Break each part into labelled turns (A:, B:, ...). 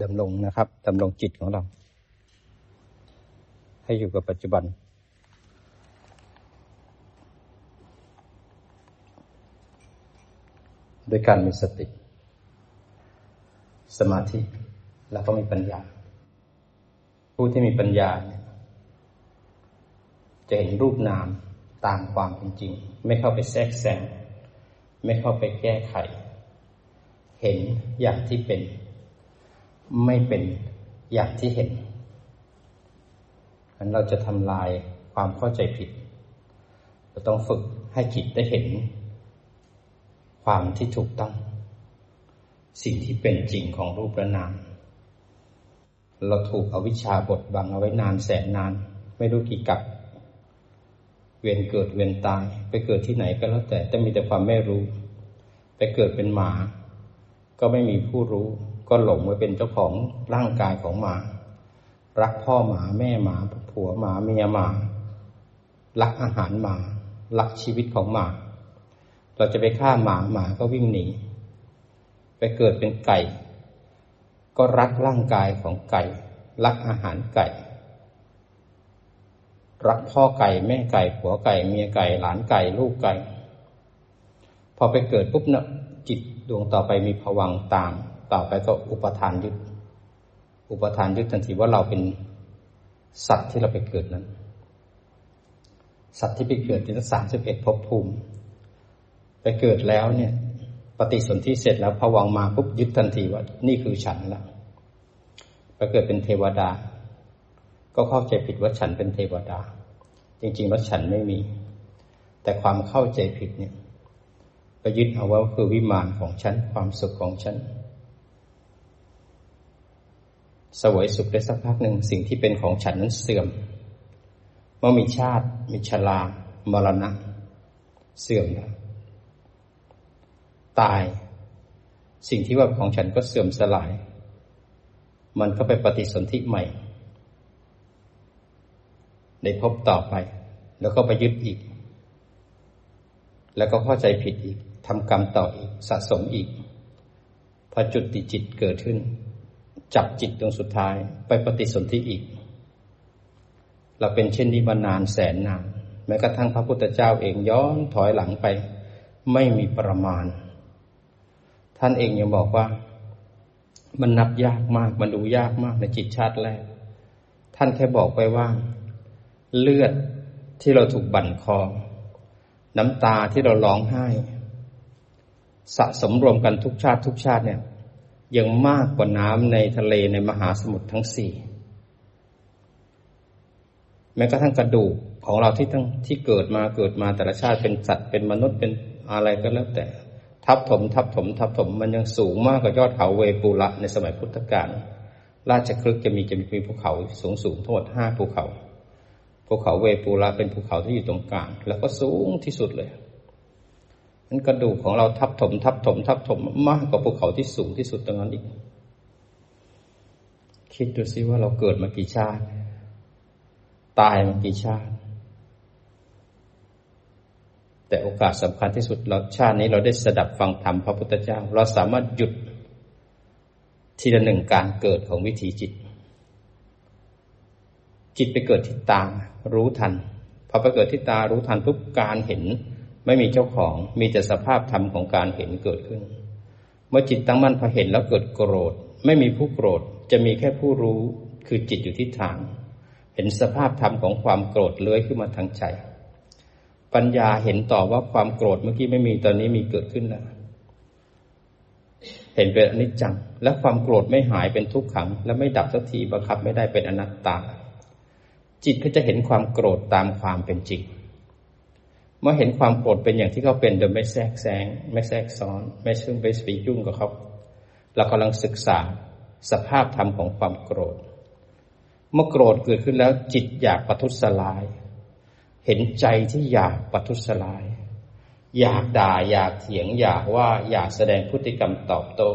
A: ดำรงนะครับดำรงจิตของเรา ให้อยู่กับปัจจุบัน ด้วยการมีสติ สมาธิ แล้วก็มีปัญญา ผู้ที่มีปัญญา จะเห็นรูปนามตามความเป็นจริง ไม่เข้าไปแทรกแซงไม่เข้าไปแก้ไข เห็นอย่างที่เป็น ไม่เป็นอย่างที่เห็นนั้นเราจะทำลายความเข้าใจผิดเราต้องฝึกให้จิตได้เห็น ความที่ถูกต้อง สิ่งที่เป็นจริงของรูปและนาม เราถูกอวิชชาบดบังเอาไว้นานแสนนาน ไม่รู้กี่กับ เวียนเกิดเวียนตาย ไปเกิดที่ไหนก็แล้วแต่แต่มีแต่ความไม่รู้ ไปเกิดเป็นหมา ก็ไม่มีผู้รู้ ก็หลงไว้เป็นเจ้าของร่างกายของหมา รักพ่อหมาแม่หมาผัวหมาเมียหมา รักอาหารหมา รักชีวิตของหมา เราจะไปฆ่าหมาหมาก็วิ่งหนี ไปเกิดเป็นไก่ ก็รักร่างกายของไก่ รักอาหารไก่ รักพ่อไก่แม่ไก่ผัวไก่เมียไก่หลานไก่ลูกไก่ พอไปเกิดปุ๊บเนะจิตดวงต่อไปมีผวังตาม ต่อไปก็อุปทานยึด อุปทานยึดทันทีว่าเราเป็นสัตว์ที่เราไปเกิดนั้น สัตว์ที่ไปเกิดที่สามสิบเอ็ดภพภูมิ ไปเกิดแล้วเนี่ย ปฏิสนธิเสร็จแล้วผวังมาปุ๊บยึดทันทีว่า นี่คือฉันล้วไปเกิดเป็นเทวดา ก็เข้าใจผิดว่าฉันเป็นเทวดา จริงๆแล้วฉันไม่มี แต่ความเข้าใจผิดเนี่ยไปยึดเอาว่าคือวิมานของฉัน ความสุขของฉัน สวยสุขได้สักพักหนึ่งสิ่งที่เป็นของฉันนั้นเสื่อม เมื่อมีชาติมีชรามรณะ เสื่อมแล้วตาย สิ่งที่ว่าของฉันก็เสื่อมสลาย มันก็ไปปฏิสนธิใหม่ ในพบต่อไป แล้วก็ไปยึดอีก แล้วก็เข้าใจผิดอีกทำกรรมต่ออีกสะสมอีกพอจุดติจิตเกิดขึ้น จับจิตตรงสุดท้ายไปปฏิสนธิอีก เราเป็นเช่นนี้มานานแสนนานแม้กระทั่งพระพุทธเจ้าเองย้อนถอยหลังไป ไม่มีประมาณ ท่านเองยังบอกว่า มันนับยากมากมันดูยากมากในจิตชาติแรก ท่านแค่บอกไปว่า เลือดที่เราถูกบั่นคอ น้ำตาที่เราร้องไห้ สะสมรวมกันทุกชาติทุกชาติเนี่ย ยังมากกว่าน้ำในทะเลในมหาสมุทรทั้งสี่แม้กระทั่งกระดูกของเราที่ทั้งที่เกิดมาเกิดมาแต่ละชาติเป็นสัตว์เป็นมนุษย์เป็นอะไรก็แล้วแต่ ทับถม ทับถม ทับถมมันยังสูงมากกว่ายอดเขาเวปูระในสมัยพุทธกาลราชคลึกจะมีจะมีภูเขาสูงสูงทั้งหมดห้าภูเขาภูเขาเวปูระเป็นภูเขาที่อยู่ตรงกลางแล้วก็สูงที่สุดเลย นั้นกระดูกของเราทับถม ทับถม ทับถมมากกว่าภูเขาที่สูงที่สุดตรงนั้นอีก คิดดูซิว่าเราเกิดมากี่ชาติ ตายมากี่ชาติ แต่โอกาสสำคัญที่สุดเราชาตินี้เราได้สดับฟังธรรมพระพุทธเจ้า เราสามารถหยุดทีละหนึ่งการเกิดของวิถีจิต จิตไปเกิดที่ตารู้ทันพอไปเกิดที่ตารู้ทันปุ๊บการเห็น ไม่มีเจ้าของ มีแต่สภาพธรรมของการเห็นเกิดขึ้น เมื่อจิตตั้งมั่นพอเห็นแล้วเกิดโกรธ ไม่มีผู้โกรธ จะมีแค่ผู้รู้ คือจิตอยู่ที่ฐาน เห็นสภาพธรรมของความโกรธเลื้อยขึ้นมาทางใจ ปัญญาเห็นต่อว่าความโกรธเมื่อกี้ไม่มีตอนนี้มีเกิดขึ้นแล้ว เห็นเป็นอนิจจัง และความโกรธไม่หายเป็นทุกขัง และไม่ดับสักทีบังคับไม่ได้เป็นอนัตตา จิตก็จะเห็นความโกรธตามความเป็นจริง เมื่อเห็นความโกรธเป็นอย่างที่เขาเป็นโดยไม่แทรกแซงไม่แทรกซ้อน ไม่ซึ่งไปสียุ่งกับเขาเรากำลังศึกษาสภาพธรรมของความโกรธ เมื่อโกรธเกิดขึ้นแล้วจิตอยากปทุสลาย เห็นใจที่อยากปทุสลาย อยากด่าอยากเถียงอยากว่าอยากแสดงพฤติกรรมตอบโต้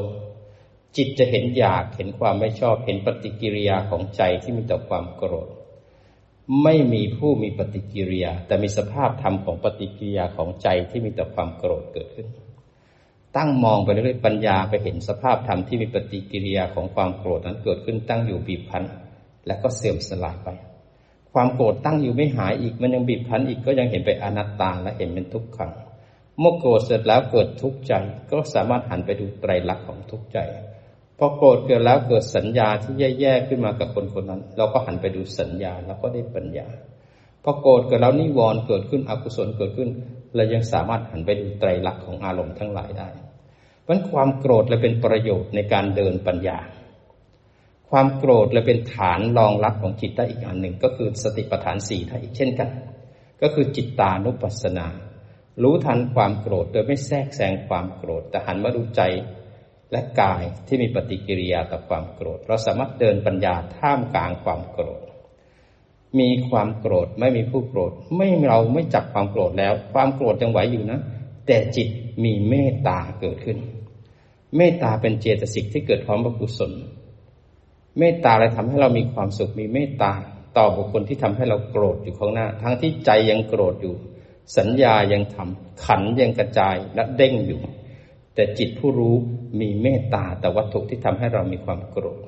A: จิตจะเห็นอยากเห็นความไม่ชอบเห็นปฏิกิริยาของใจที่มีต่อความโกรธ ไม่มีผู้มีปฏิกิริยา แต่มีสภาพธรรมของปฏิกิริยาของใจที่มีแต่ความโกรธเกิดขึ้น ตั้งมองไปเรื่อยๆปัญญาไปเห็นสภาพธรรมที่มีปฏิกิริยาของความโกรธนั้นเกิดขึ้นตั้งอยู่บีบพันและก็เสื่อมสลายไป ความโกรธตั้งอยู่ไม่หายอีกมันยังบีบพันอีกก็ยังเห็นเป็นอนัตตาและเห็นเป็นทุกขังเมื่อโกรธเสร็จแล้วเกิดทุกข์ใจ ก็สามารถหันไปดูไตรลักษณ์ของทุกข์ใจ พอโกรธเกิดแล้วเกิดสัญญาที่แย่ๆขึ้นมากับคนคนนั้น เราก็หันไปดูสัญญาแล้วก็ได้ปัญญาพอโกรธเกิดแล้วนิวรณ์เกิดขึ้นอกุศลเกิดขึ้นเรายังสามารถหันไปดูไตรลักษณ์ของอารมณ์ทั้งหลายได้เพราะความโกรธเลยเป็นประโยชน์ในการเดินปัญญา ความโกรธเลยเป็นฐานรองรับของจิตได้อีกอันหนึ่ง ก็คือสติปัฏฐานสี่ได้อีกเช่นกัน ก็คือจิตตานุปัสสนา รู้ทันความโกรธโดยไม่แทรกแซงความโกรธแต่หันมาดูใจ และกายที่มีปฏิกิริยาต่อความโกรธ เราสามารถเดินปัญญาท่ามกลางความโกรธ มีความโกรธไม่มีผู้โกรธ ไม่เราไม่จับความโกรธแล้ว ความโกรธยังไหวอยู่นะ แต่จิตมีเมตตาเกิดขึ้น เมตตาเป็นเจตสิกที่เกิดพร้อมกับกุศล เมตตาเลยทำให้เรามีความสุขมีเมตตาต่อบุคคลที่ทำให้เราโกรธอยู่ข้างหน้า ทั้งที่ใจยังโกรธอยู่ สัญญายังทำขันยังกระจายและเด้งอยู่ แต่จิตผู้รู้ มีเมตตาแต่วัตถุที่ทำให้เรามีความโกรธ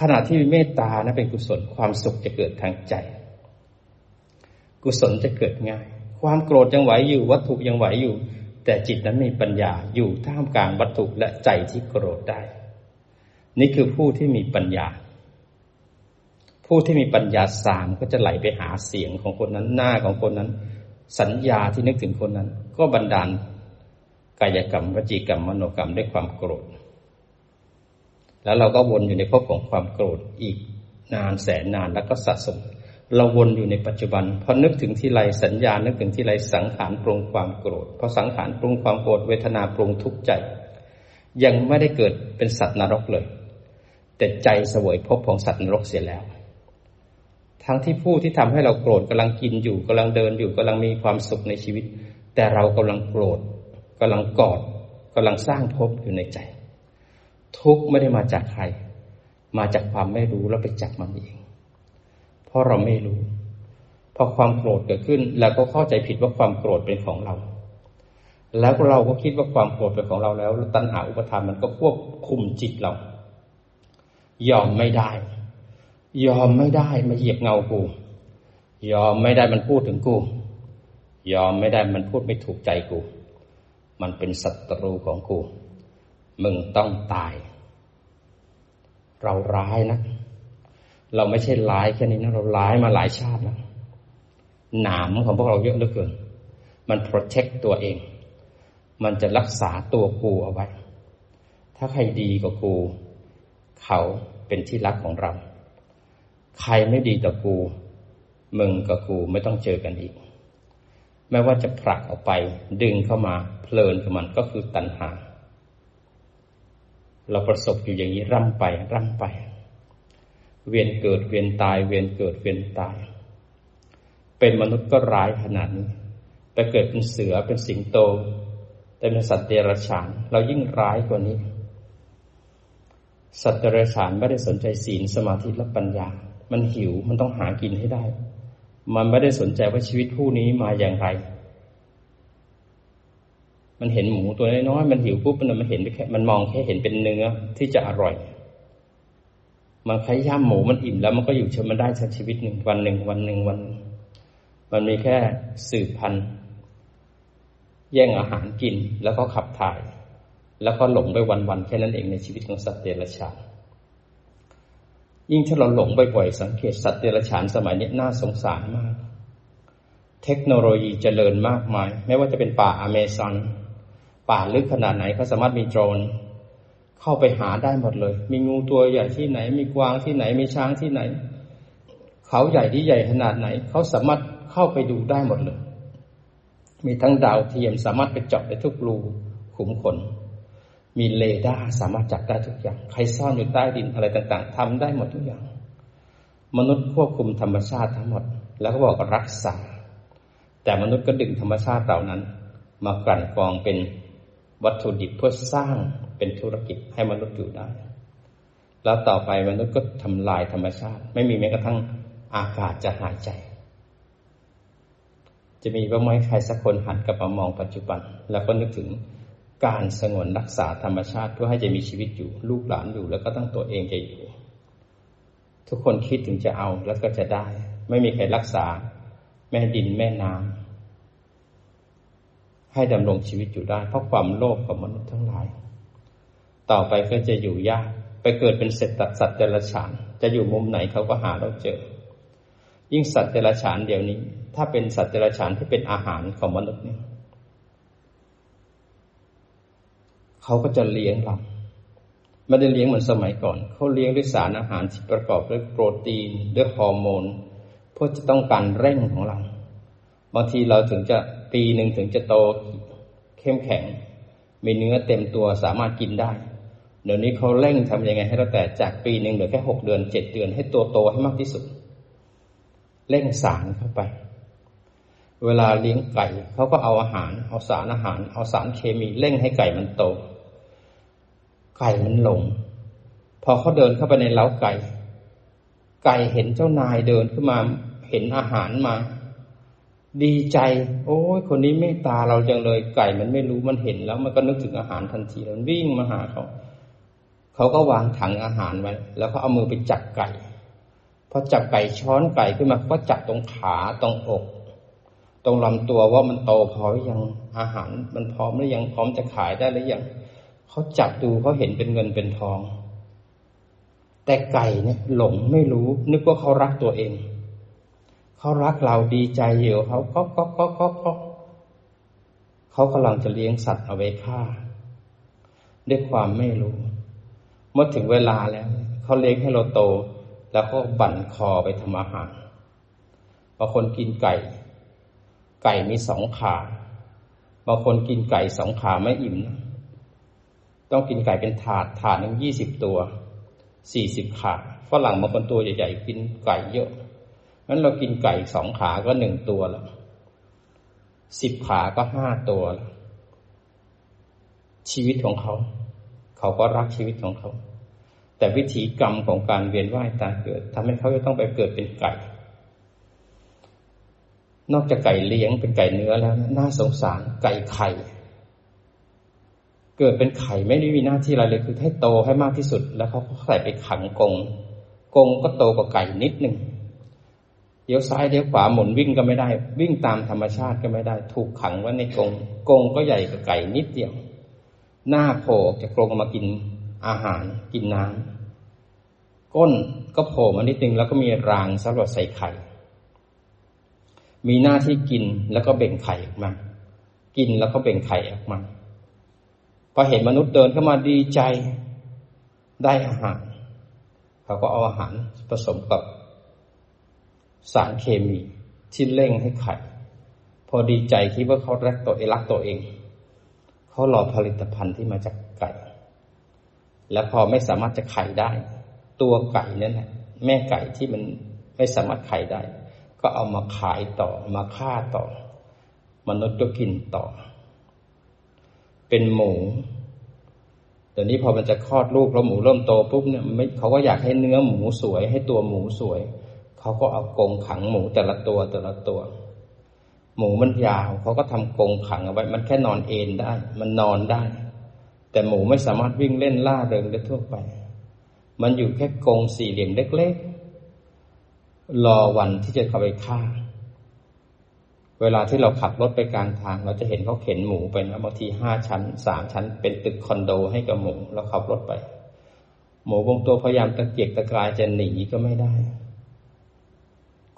A: ขณะที่มีเมตตานะเป็นกุศลความสุขจะเกิดทางใจ กุศลจะเกิดง่าย ความโกรธยังไหวอยู่วัตถุยังไหวอยู่ แต่จิตนั้นมีปัญญาอยู่ท่ามกลางวัตถุและใจที่โกรธได้ นี่คือผู้ที่มีปัญญา ผู้ที่มีปัญญาสามก็จะไหลไปหาเสียงของคนนั้นหน้าของคนนั้น สัญญาที่นึกถึงคนนั้น ก็บันดาล กายกรรมวจีกรรมมโนกรรมด้วยความโกรธ แล้วเราก็วนอยู่ในภพของความโกรธอีกนานแสนนานแล้วก็สะสม เราวนอยู่ในปัจจุบันพอนึกถึงที่ไรสัญญานึกถึงที่ไรสังขารปรุงความโกรธพอสังขารปรุงความโกรธเวทนาปรุงทุกข์ใจ ยังไม่ได้เกิดเป็นสัตว์นรกเลย แต่ใจเสวยภพของสัตว์นรกเสียแล้วทั้งที่ผู้ที่ทำให้เราโกรธกำลังกินอยู่กำลังเดินอยู่กำลังมีความสุขในชีวิต แต่เรากำลังโกรธ กำลังกอดกำลังสร้างภพอยู่ในใจ ทุกไม่ได้มาจากใคร มาจากความไม่รู้แล้วไปจับมันเอง เพราะเราไม่รู้พอความโกรธเกิดขึ้นแล้วก็เข้าใจผิดว่าความโกรธเป็นของเรา แล้วเราก็คิดว่าความโกรธเป็นของเราแล้ว ตัณหาอุปทานมันก็ควบคุมจิตเรา ยอมไม่ได้ ยอมไม่ได้มาเหยียบเงากู ยอมไม่ได้มันพูดถึงกู ยอมไม่ได้มันพูดไม่ถูกใจกู มันเป็นศัตรูของกู มึงต้องตาย เราร้ายนะ เราไม่ใช่ร้ายแค่นี้นะ เราร้ายมาหลายชาติแล้วหนามของพวกเราเยอะเหลือเกิน มันโปรเทคตัวเอง มันจะรักษาตัวกูเอาไว้ ถ้าใครดีกว่ากู เขาเป็นที่รักของเรา ใครไม่ดีต่อกู มึงกับกูไม่ต้องเจอกันอีก ไม่ว่าจะผลักออกไป ดึงเข้ามาเพลินกับมันก็คือตัณหา เราประสบอยู่อย่างนี้ร่ำไปร่ำไป เวียนเกิดเวียนตาย เวียนเกิดเวียนตาย เป็นมนุษย์ก็ร้ายขนาดนี้ไปเกิดเป็นเสือเป็นสิงโตแต่เป็นสัตว์เดรัจฉาน เรายิ่งร้ายกว่านี้ สัตว์เดรัจฉานไม่ได้สนใจศีลสมาธิและปัญญา มันหิวมันต้องหากินให้ได้ มันไม่ได้สนใจว่าชีวิตผู้นี้มาอย่างไร มันเห็นหมูตัวน้อยๆมันหิวปุ๊บมันมันเห็นแค่มันมองแค่เห็นเป็นเนื้อที่จะอร่อย มันขย่ำหมูมันอิ่มแล้วมันก็อยู่ชมันได้สักชีวิตหนึ่งวันหนึ่งวันหนึ่งวัน มันมีแค่สืบพันธุ์แย่งอาหารกินแล้วก็ขับถ่าย แล้วก็หลงไปวันๆแค่นั้นเองในชีวิตของสัตว์เดรัจฉาน ยิ่งถ้าเราหลงบ่อยๆสังเกตสัตว์เดรัจฉานสมัยนี้น่าสงสารมาก เทคโนโลยีเจริญมากมาย ไม่ว่าจะเป็นป่าอเมซอนป่าลึกขนาดไหนเขาสามารถมีโดรน เข้าไปหาได้หมดเลย มีงูตัวใหญ่ที่ไหน มีกวางที่ไหน มีช้างที่ไหน เขาใหญ่ที่ใหญ่ขนาดไหน เขาสามารถเข้าไปดูได้หมดเลย มีทั้งดาวเทียมสามารถไปเจาะได้ทุกรูขุมขน มีเรดาร์สามารถจับได้ทุกอย่าง ใครซ่อนอยู่ใต้ดินอะไรต่างๆทำได้หมดทุกอย่าง มนุษย์ควบคุมธรรมชาติทั้งหมด แล้วก็บอกรักษา แต่มนุษย์ก็ดึงธรรมชาติเหล่านั้น มากลั่นกรองเป็นวัตถุดิบเพื่อสร้างเป็นธุรกิจให้มนุษย์อยู่ได้ แล้วต่อไปมนุษย์ก็ทำลายธรรมชาติ ไม่มีแม้กระทั่งอากาศจะหายใจ จะมีบ้างไหมใครสักคนหันกลับมามองปัจจุบัน แล้วก็นึกถึง การสงวนรักษาธรรมชาติเพื่อให้จะมีชีวิตอยู่ ลูกหลานอยู่ แล้วก็ตั้งตัวเองจะอยู่ ทุกคนคิดถึงจะเอาแล้วก็จะได้ ไม่มีใครรักษา แม่ดินแม่น้ำให้ดำรงชีวิตอยู่ได้ เพราะความโลภของมนุษย์ทั้งหลาย ต่อไปก็จะอยู่ยาก ไปเกิดเป็นเศรษฐสัตว์เดรัจฉาน จะอยู่มุมไหนเขาก็หาเราเจอ ยิ่งสัตว์เดรัจฉานเดี๋ยวนี้ ถ้าเป็นสัตว์เดรัจฉานที่เป็นอาหารของมนุษย์เนี่ย เขาก็จะเลี้ยงเราไม่ได้เลี้ยงเหมือนสมัยก่อน เขาเลี้ยงด้วยสารอาหารที่ประกอบด้วยโปรตีนด้วยฮอร์โมนเพื่อจะต้องการเร่งของเรา บางทีเราถึงจะปีหนึ่งถึงจะโตเข้มแข็ง มีเนื้อเต็มตัวสามารถกินได้ เดี๋ยวนี้เขาเร่งทำยังไงให้เราแต่จากปีหนึ่งเหลือแค่หกเดือนเจ็ดเดือนให้ตัวโตให้มากที่สุด เร่งสารเข้าไป เวลาเลี้ยงไก่เขาก็เอาอาหาร เอาสารอาหาร เอาสารเคมีเร่งให้ไก่มันโต ไก่มันหลง พอเขาเดินเข้าไปในเล้าไก่ ไก่เห็นเจ้านายเดินขึ้นมาเห็นอาหารมา ดีใจ โอ้ยคนนี้เมตตาเราจังเลย ไก่มันไม่รู้มันเห็นแล้วมันก็นึกถึงอาหารทันทีมันวิ่งมาหาเขา เขาก็วางถังอาหารไว้ แล้วเขาเอามือไปจับไก่พอจับไก่ช้อนไก่ขึ้นมาก็จับตรงขาตรงอก ตรงลำตัวว่ามันโตพอหรือยังอาหาร มันพร้อมหรือยังพร้อมจะขายได้หรือยัง เขาจับดูเขาเห็นเป็นเงินเป็นทอง แต่ไก่เนี่ยหลงไม่รู้ นึกว่าเขารักตัวเอง เขารักเราดีใจอยู่เขาก็ก็ก็ก็ก็เขากำลังจะเลี้ยงสัตว์เอาไว้ฆ่าด้วยความไม่รู้ เมื่อถึงเวลาแล้วเขาเลี้ยงให้เราโต แล้วก็บั่นคอไปทำอาหารบางคนกินไก่ ไก่มีสองขาบางคนกินไก่สองขาไม่อิ่มนะ ต้องกินไก่เป็นถาดถาดหนึ่งยี่สิบตัวสี่สิบขาฝรั่งบางคนตัวใหญ่ๆกินไก่เยอะงั้นเรากินไก่สองขาก็หนึ่งตัวแล้วสิบขาก็ห้าตัวแล้วชีวิตของเขา เขาก็รักชีวิตของเขา แต่วิธีกรรมของการเวียนว่ายตายเกิดทำให้เขาจะต้องไปเกิดเป็นไก่ นอกจากไก่เลี้ยงเป็นไก่เนื้อแล้ว น่าสงสารไก่ไข่ เกิดเป็นไข่ไม่ได้มีหน้าที่อะไรเลยคือให้โตให้มากที่สุด แล้วเขาก็ใส่ไปขังกงกงก็โตกว่าไก่นิดหนึ่งเดี๋ยวซ้ายเดี๋ยวขวาหมุนวิ่งก็ไม่ได้ วิ่งตามธรรมชาติก็ไม่ได้ ถูกขังไว้ในกงกงก็ใหญ่กว่าไก่นิดเดียว หน้าโผล่จากกรงมากินอาหารกินน้ำก้นก็โผล่มานิดนึงแล้วก็มีรางสำหรับใส่ไข่ มีหน้าที่กินแล้วก็เบ่งไข่ออกมา กินแล้วก็เบ่งไข่ออกมา พอเห็นมนุษย์เดินเข้ามาดีใจได้อาหาร เขาก็เอาอาหารผสมกับสารเคมีที่เร่งให้ไข่ พอดีใจคิดว่าเขารักตัวเองรักตัวเอง เขาหล่อผลิตภัณฑ์ที่มาจากไก่ แล้วพอไม่สามารถจะไข่ได้ ตัวไก่นั่นแหละแม่ไก่ที่มันไม่สามารถไข่ได้ ก็เอามาขายต่อมาฆ่าต่อ มนุษย์ก็กินต่อ เป็นหมูแต่นี้พอมันจะคลอดลูกแล้วหมูเริ่มโตปุ๊บเนี่ยไม่เขาก็อยากให้เนื้อหมูสวย ให้ตัวหมูสวย เขาก็เอากรงขังหมูแต่ละตัวแต่ละตัว หมูมันยาวเขาก็ทำกรงขังเอาไว้ มันแค่นอนเอนได้ มันนอนได้ แต่หมูไม่สามารถวิ่งเล่นล่าเริงได้ทั่วไป มันอยู่แค่กรงสี่เหลี่ยมเล็ก ๆ รอวันที่จะเข้าไปฆ่า เวลาที่เราขับรถไปกลางทาง เราจะเห็นเขาเข็นหมูไปนะบางทีห้าชั้นสามชั้น เป็นตึกคอนโดให้กับหมูเราขับรถไป หมูบางตัวพยายามตะเกียกตะกายจะหนีก็ไม่ได้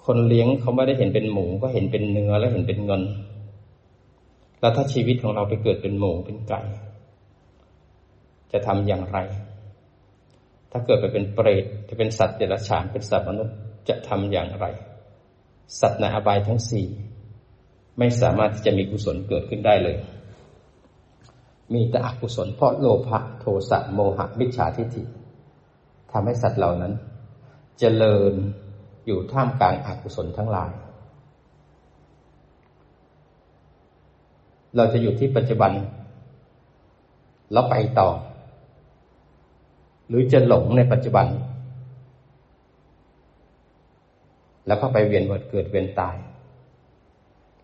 A: คนเลี้ยงเขาไม่ได้เห็นเป็นหมูก็เห็นเป็นเนื้อแล้วเห็นเป็นเงิน แล้วถ้าชีวิตของเราไปเกิดเป็นหมูเป็นไก่ จะทำอย่างไร ถ้าเกิดไปเป็นเปรตจะเป็นสัตว์เดรัจฉานเป็นสัตว์มนุษย์จะทำอย่างไร สัตว์ในอบายทั้งสี่ ไม่สามารถที่จะมีกุศลเกิดขึ้นได้เลย มีแต่อกุศลเพราะโลภะโทสะโมหะมิจฉาทิฏฐิทำให้สัตว์เหล่านั้นจเจริญอยู่ท่ามกลางอกุศลทั้งหลาย เราจะอยู่ที่ปัจจุบัน แล้วไปต่อ หรือจะหลงในปัจจุบัน แล้วก็ไปเวียนวนเกิดเวียนตาย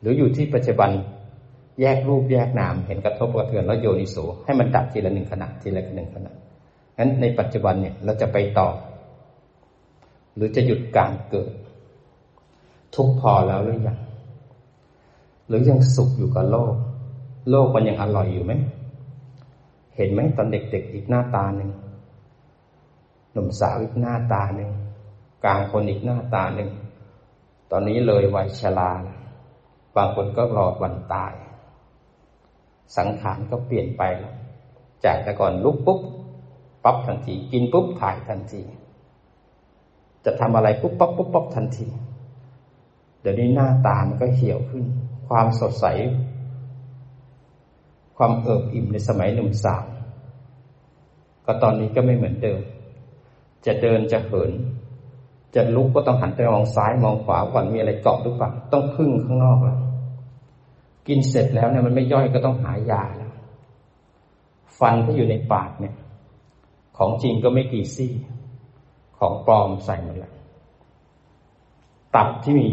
A: รืออยู่ที่ปัจจุบันแยกรูปแยกนาม เห็นกระทบกระเทือนแล้วโยนิโสให้มันดับทีละหนึ่งขณะทีละหนึ่งขณะงั้นในปัจจุบันเนี่ยเราจะไปต่อ หรือจะหยุดการเกิด ทุกพอแล้วหรือยังหรือยังสุขอยู่กับโลก โลกมันยังอร่อยอยู่ไหมเห็นไหมตอนเด็กๆอีกหน้าตาหนึ่งหนุ่มสาวอีกหน้าตาหนึ่งกลางคนอีกหน้าตาหนึ่งตอนนี้เลยวัยชรา บางคนก็รอวันตาย สังขารก็เปลี่ยนไปแล้วจากแต่ก่อนลุกปุ๊บปั๊บทันที กินปุ๊บถ่ายทันที จะทำอะไรปุ๊บปั๊บปุ๊บปั๊บทันที เดี๋ยวนี้หน้าตามันก็เหี่ยวขึ้น ความสดใส ความเอิบอิ่มในสมัยหนุ่มสาวก็ตอนนี้ก็ไม่เหมือนเดิม จะเดินจะเหิน จะลุกก็ต้องหันไปมองซ้ายมองขวาก่อนมีอะไรเกาะหรือเปล่าต้องพึ่งข้างนอกแล้ว กินเสร็จแล้วเนี่ยมันไม่ย่อยก็ต้องหายาแล้ว ฟันที่อยู่ในปากเนี่ย ของจริงก็ไม่กี่ซี่ ของปลอมใส่หมดแล้วตับที่มี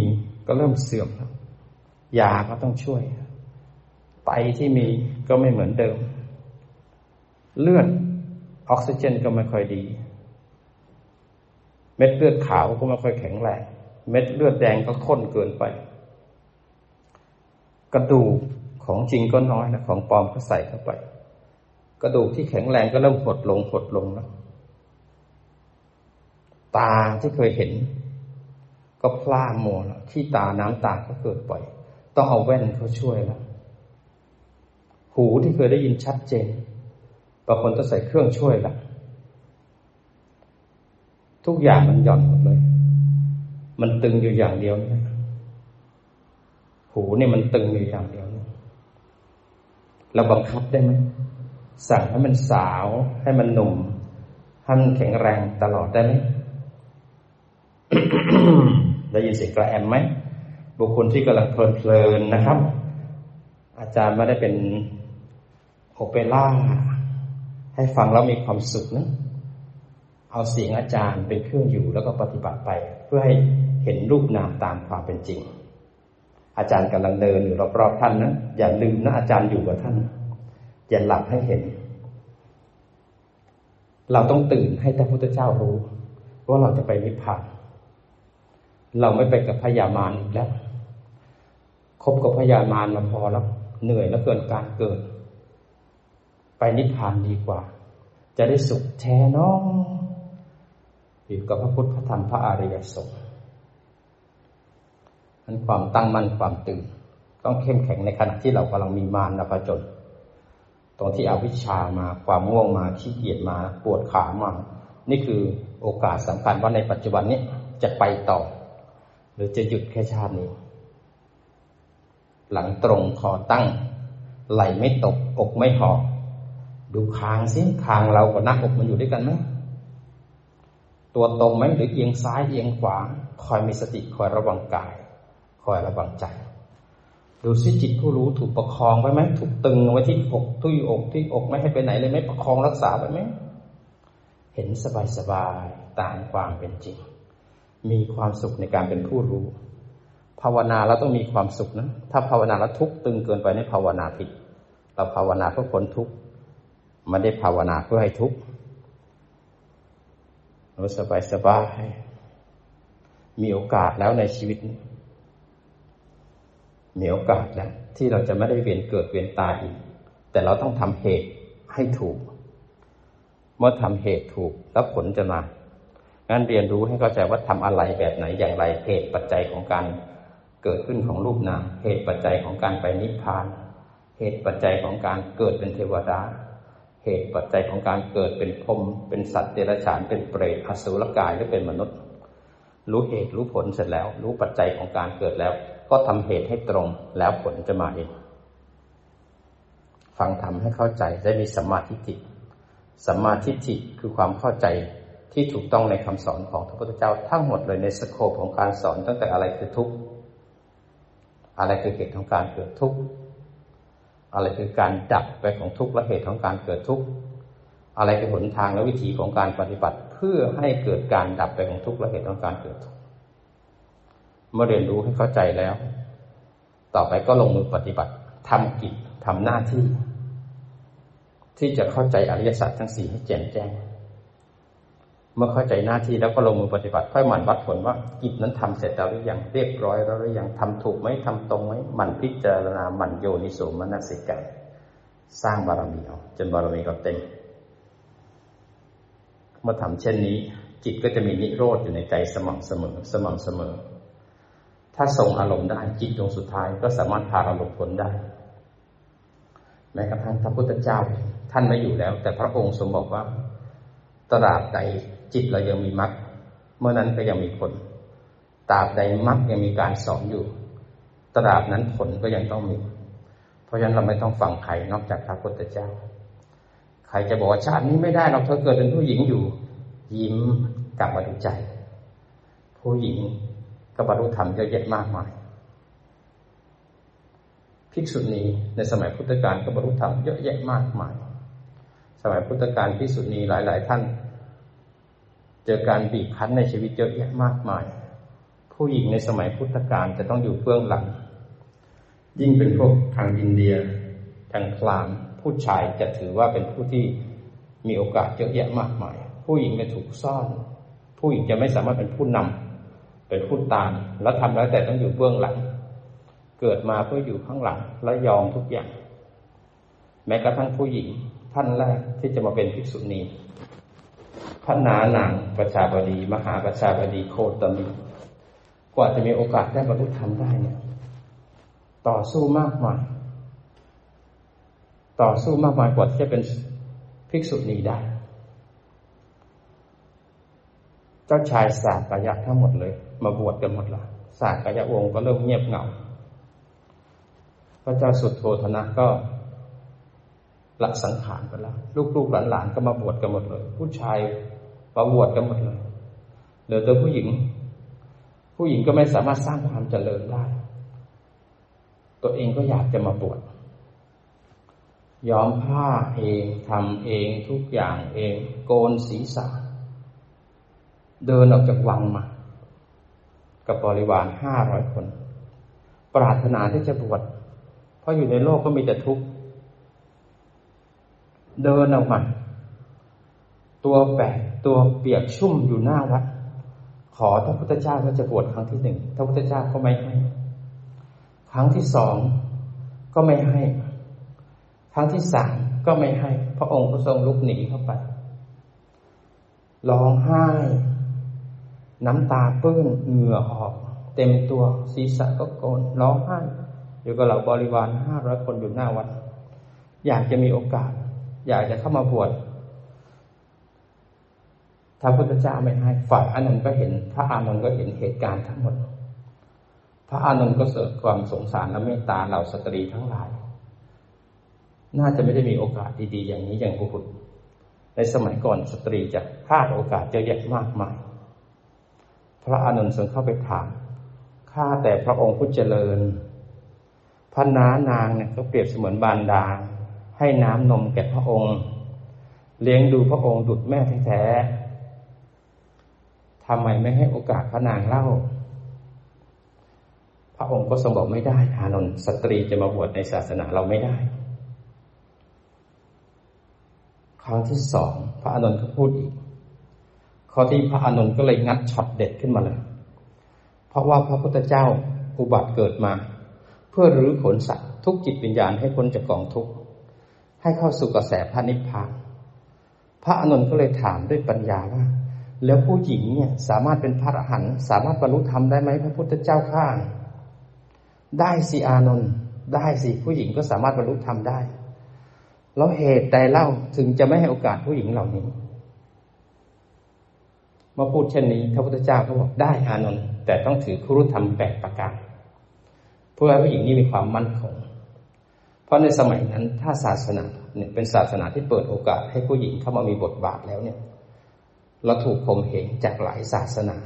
A: ก็เริ่มเสื่อมแล้วยาก็ต้องช่วยไตที่มีก็ไม่เหมือนเดิม เลือดออกซิเจนก็ไม่ค่อยดี เม็ดเลือดขาวก็ไม่ค่อยแข็งแรงเม็ดเลือดแดงก็ข้นเกินไป กระดูกของจริงก็น้อยนะของปลอมก็ใส่เข้าไป กระดูกที่แข็งแรงก็เริ่มหดลงหดลงแล้วตาที่เคยเห็น ก็พล่ามัวแล้วที่ตาน้ำตาก็เกิดบ่อย ต้องเอาแว่นเขาช่วยแล้วหูที่เคยได้ยินชัดเจนบางคนต้องใส่เครื่องช่วยละทุกอย่างมันหย่อนหมดเลย มันตึงอยู่อย่างเดียวนะ หูเนี่ยมันตึงอยู่อย่างเดียวเราบังคับได้ไหมสั่งให้มันสาวให้มันหนุ่มให้มันแข็งแรงตลอดได้ไหมได้ยินเสียงกระแอมไหมบุคคลที่กำลังเพลินๆนะครับ อาจารย์ไม่ได้เป็นโอเปร่าให้ฟังแล้วมีความสุขนะเอาเสียงอาจารย์เป็นเครื่องอยู่แล้วก็ปฏิบัติไป เพื่อให้เห็นรูปนามตามความเป็นจริง อาจารย์กำลังเดินอยู่รอบๆท่านนะอย่าลืมนะอาจารย์อยู่กับท่าน อย่าหลับให้เห็น เราต้องตื่นให้พระพุทธเจ้ารู้ว่าเราจะไปนิพพาน เราไม่ไปกับพยามารอีกแล้วคบกับพยามารมาพอแล้ว เหนื่อยแล้วเกินการเกิด ไปนิพพานดีกว่า จะได้สุขแท้น้องอยู่กับพระพุทธพระธรรมพระอริยสงฆ์ นั้นความตั้งมั่นความตื่น ต้องเข้มแข็งในขณะที่เรากำลังมีมารนะพจนตรงที่อวิชชามาความง่วงมาขี้เกียจมาปวดขามา นี่คือโอกาสสำคัญว่าในปัจจุบันนี้จะไปต่อ หรือจะหยุดแค่ชาตินี้ หลังตรงคอตั้ง ไหลไม่ตกอกไม่หอบดูคางสิคางเรากับหน้าอกมันอยู่ด้วยกันไหมตัวตรงไหมหรือเอียงซ้ายเอียงขวา คอยมีสติคอยระวังกาย คอยระวังใจ ดูสิจิตผู้รู้ถูกประคองไว้ไหมถูกตึงไว้ที่อกทุยอกที่อกไม่ให้ไปไหนเลยไหมประคองรักษาไว้ไหมเห็นสบายสบายตามความเป็นจริง มีความสุขในการเป็นผู้รู้ ภาวนาแล้วต้องมีความสุขนะ ถ้าภาวนาแล้วทุกตึงเกินไปในภาวนาผิด เราภาวนาเพื่อพ้นทุกข์ไม่ได้ภาวนาเพื่อให้ทุกข์เราสบายสบายมีโอกาสแล้วในชีวิตนี้ มีโอกาสแล้วที่เราจะไม่ได้เวียนเกิดเวียนตายอีก แต่เราต้องทำเหตุให้ถูก เมื่อทำเหตุถูกแล้วผลจะมางั้นเรียนรู้ให้เข้าใจว่าทำอะไรแบบไหนอย่างไรเหตุปัจจัยของการเกิดขึ้นของรูปนามเหตุปัจจัยของการไปนิพพาน เหตุปัจจัยของการเกิดเป็นเทวดา เหตุปัจจัยของการเกิดเป็นพรมเป็นสัตว์เดรัจฉานเป็นเปรตอสุรกายหรือเป็นมนุษย์ รู้เหตุรู้ผลเสร็จแล้ว รู้ปัจจัยของการเกิดแล้ว ก็ทำเหตุให้ตรงแล้วผลจะมาเองฟังทำให้เข้าใจได้มีสัมมาทิฏฐิสัมมาทิฏฐิคือความเข้าใจที่ถูกต้องในคำสอนของพระพุทธเจ้าทั้งหมดเลยในสโคปของการสอนตั้งแต่อะไรคือทุกข์อะไรคือเหตุของการเกิดทุกข์อะไรคือการดับไปของทุกข์และเหตุของการเกิดทุกข์อะไรคือหนทางและวิธีของการปฏิบัติ พื่อให้เกิดการดับไปของทุกข์และเหตุของการเกิดทุกข์เมื่อเรียนรู้ให้เข้าใจแล้ว ต่อไปก็ลงมือปฏิบัติทำกิจทำหน้าที่ ที่จะเข้าใจอริยสัจทั้งสี่ให้แจ่มแจ้ง เมื่อเข้าใจหน้าที่แล้วก็ลงมือปฏิบัติ ค่อยหมั่นวัดผลว่ากิจนั้นทำเสร็จแล้วหรือยังเรียบร้อยแล้วหรือยังทำถูกไหมทำตรงไหมหมั่นพิจารณาหมั่นโยนิโสมนสิกายสร้างบารมีเอาจนบารมีก็เต็ม เมื่อทำเช่นนี้ จิตก็จะมีนิโรธอยู่ในใจสม่ำเสมอสม่ำเสมอ ถ้าทรงอารมณ์ได้จิตดวงสุดท้ายก็สามารถพาเราหลุดพ้นได้แม้กระทั่งพระพุทธเจ้าท่านไม่อยู่แล้ว แต่พระองค์ทรงบอกว่าตราบใดจิตเรายังมีมรรคเมื่อนั้นก็ยังมีผลตราบใดมรรคยังมีการสอนอยู่ตราบนั้นผลก็ยังต้องมี เพราะฉะนั้นเราไม่ต้องฟังใครนอกจากพระพุทธเจ้า ใครจะบอกว่าชาตินี้ไม่ได้เราเธอเกิดเป็นผู้หญิงอยู่ ยิ้มกลับมาดูใจ ผู้หญิงก็บรรลุธรรมเยอะแยะมากมายภิกษุณีในสมัยพุทธกาลก็บรรลุธรรมเยอะแยะมากมาย สมัยพุทธกาลภิกษุณีหลาย ๆ ท่าน เจอการบีบคั้นในชีวิตเยอะแยะมากมาย ผู้หญิงในสมัยพุทธกาลจะต้องอยู่เบื้องหลัง ยิ่งเป็นพวกทางอินเดีย ทางคลาม ผู้ชายจะถือว่าเป็นผู้ที่มีโอกาสเยอะแยะมากมาย ผู้หญิงจะถูกซ่อน ผู้หญิงจะไม่สามารถเป็นผู้นำเป็นผู้ตาม แล้วทำแล้วแต่ต้องอยู่เบื้องหลัง เกิดมาเพื่ออยู่ข้างหลังและยอมทุกอย่าง แม้กระทั่งผู้หญิงท่านแรกที่จะมาเป็นภิกษุณีพระนาหนางประชาบดี มหาประชาบดีโคตมีกว่าจะมีโอกาสได้บรรลุธรรมได้เนี่ย ต่อสู้มากมาย ต่อสู้มากมายกว่าที่จะเป็นภิกษุณีได้ เจ้าชายสากกายะทั้งหมดเลย มาบวชกันหมดละสากกายะวงก็เริ่มเงียบเหงาพระเจ้าสุดโทธนะก็ละสังขารไปแล้วลูกๆหลานๆก็มาบวชกันหมดเลย ผู้ชายมาบวชกันหมดเลยเหลือแต่ผู้หญิง ผู้หญิงก็ไม่สามารถสร้างความเจริญได้ ตัวเองก็อยากจะมาบวช ย้อมผ้าเองทำเองทุกอย่างเอง โกนศีรษะ เดินออกจากวังมา กับบริวารห้าร้อยคน ปรารถนาที่จะบวชเพราะอยู่ในโลกก็มีแต่ทุกข์ เดินออกมา ตัวแปกตัวเปียกชุ่มอยู่หน้าวัด ขอพระพุทธเจ้าว่าจะบวชครั้งที่หนึ่งพระพุทธเจ้าก็ไม่ให้ ครั้งที่สองก็ไม่ให้ ครั้งที่สามก็ไม่ให้ พระองค์ก็ทรงลุกหนีเข้าไป ร้องไห้ น้ำตาเปื้อนเหงื่อออก เต็มตัวศีรษะก็โกนร้องไห้อยู่กับเหล่าบริวารห้าร้อยคนอยู่หน้าวัด อยากจะมีโอกาส อยากจะเข้ามาบวชถ้าพุทธเจ้าไม่ให้ฝ่ายอานนท์ก็เห็น พระอานนท์ก็เห็นเหตุการณ์ทั้งหมด พระอานนท์ก็เสดความสงสารและเมตตาเหล่าสตรีทั้งหลาย น่าจะไม่ได้มีโอกาสดีๆ อย่างนี้อย่างพุทธในสมัยก่อนสตรีจะพลาดโอกาสเยอะแยะมากมาย พระอานนท์ทรงเข้าไปถาม ข้าแต่พระองค์ผู้เจริญ พระน้านางเนี่ยก็เปรียบเสมือนบานดา ให้น้ำนมแก่พระองค์ เลี้ยงดูพระองค์ดุดแม่แท้ๆทำไมไม่ให้โอกาสพระนางเล่า พระองค์ก็ทรงบอกไม่ได้ อานนท์สตรีจะมาบวชในศาสนาเราไม่ได้ ครั้งที่สองพระอานนท์ก็พูดอีก ข้อที่พระอานนท์ก็เลยงัดช็อตเด็ดขึ้นมาเลย เพราะว่าพระพุทธเจ้าอุบัติเกิดมา เพื่อรื้อขนสัตว์ทุกจิตวิญญาณให้พ้นจากกองทุกข์ให้เข้าสู่กระแสพระนิพพาน พระอานนท์ก็เลยถามด้วยปัญญาว่า แล้วผู้หญิงเนี่ยสามารถเป็นพระอรหันต์สามารถบรรลุธรรมได้ไหมพระพุทธเจ้าข้าได้สิอานนท์ได้สิผู้หญิงก็สามารถบรรลุธรรมได้ แล้วเหตุใดเล่าถึงจะไม่ให้โอกาสผู้หญิงเหล่านี้ มาพูดเช่นนี้พระพุทธเจ้าเขาบอกได้อานนท์แต่ต้องถือครุธรรมแปดประการเพื่อให้ผู้หญิงนี้มีความมั่นคง เพราะในสมัยนั้นถ้าศาสนาเนี่ยเป็นศาสนาที่เปิดโอกาสให้ผู้หญิงเข้ามามีบทบาทแล้วเนี่ยเราถูกข่มเหงจากหลายศาสนา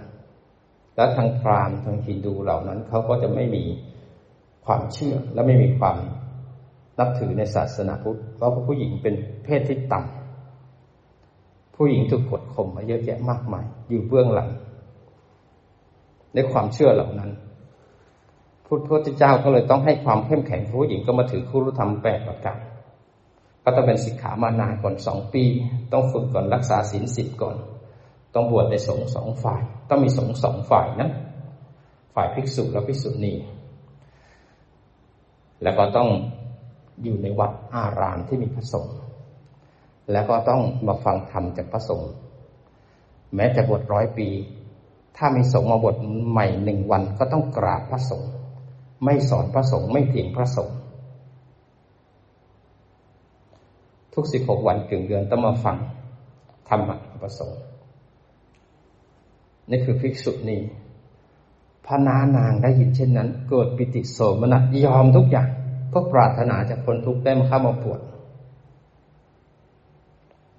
A: แล้วทางพราหมณ์ทางฮินดูเหล่านั้นเขาก็จะไม่มีความเชื่อและไม่มีความ นับถือในศาสนาพุทธเพราะผู้หญิงเป็นเพศที่ต่ำผู้หญิงถูกกดข่มมาเยอะแยะมากมาย อยู่เบื้องหลัง ในความเชื่อเหล่านั้นพพุทธเจ้าก็เลยต้องให้ความเข้มแข็งผู้หญิงก็มาถือคู่รู้ธรรมแปดประการก็ต้องเป็นสิกขามานานก่อนสองปี ต้องฝึกก่อนรักษาศีลสิบก่อน ต้องบวชในสงฆ์สองฝ่าย ต้องมีสงฆ์สองฝ่ายนะฝ่ายภิกษุและภิกษุณีแล้วก็ต้อง อยู่ในวัดอารามที่มีพระสงฆ์แล้วก็ต้องมาฟังธรรมจากพระสงฆ์แม้จะบวชร้อยปี ถ้ามีสงฆ์มาบวชใหม่หนึ่งวันก็ต้องกราบพระสงฆ์ไม่สอนพระสงฆ์ไม่เถียงพระสงฆ์ทุกสิบหกวันกึ่งเดือนต้องมาฟังธรรมะพระสงฆ์นี่คือภิกษุณีพระนานางได้ยินเช่นนั้น เกิดปิติโสมนัสยอมทุกอย่าง เพื่อปรารถนาจะพ้นทุกข์ได้มาเข้ามาบวช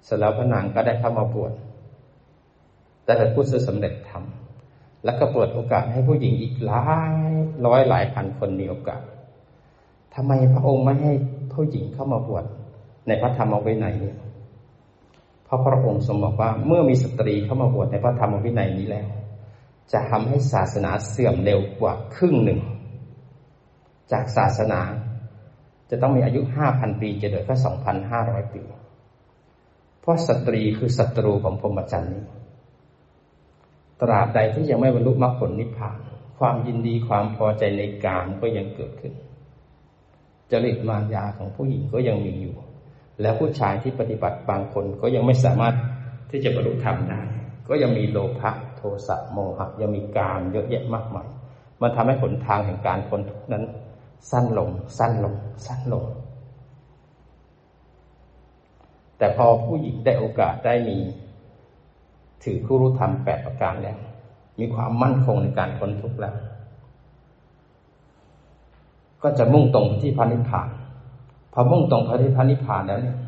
A: เสร็จแล้วพระนางก็ได้เข้ามาบวชได้เป็นผู้สำเร็จธรรมแล้วก็เปิดโอกาสให้ผู้หญิงอีกหลายร้อยหลายพันคนมีโอกาสทำไมพระองค์ไม่ให้ผู้หญิงเข้ามาบวชในพระธรรมวินัยนี้เพราะพระองค์ทรงบอกว่าเมื่อมีสตรีเข้ามาบวชในพระธรรมวินัยนี้แล้ว จะทำให้ศาสนาเสื่อมเร็วกว่าครึ่งหนึ่ง จากศาสนา จะต้องมีอายุห้าพันปีจะเหลือแค่สองพันห้าร้อยปี เพราะสตรีคือศัตรูของพรหมจรรย์นี้ตราบใดที่ยังไม่บรรลุมรรคผลนิพพาน ความยินดีความพอใจในกามก็ยังเกิดขึ้น จริตมารยาของผู้หญิงก็ยังมีอยู่ แล้วผู้ชายที่ปฏิบัติบางคนก็ยังไม่สามารถที่จะบรรลุธรรมได้ ก็ยังมีโลภะโทสะโมหะยังมีกามเยอะแยะมากมาย มันทำให้ผลทางแห่งการพ้นทุกนั้น สั้นลง สั้นลง สั้นลง แต่พอผู้หญิงได้โอกาสได้มี ถือคู่รู้ธรรมแปดประการแล้ว มีความมั่นคงในการพ้นทุกข์แล้ว ก็จะมุ่งตรงที่พระนิพพาน พอมุ่งตรงพระที่พระนิพพานแล้วเนี่ย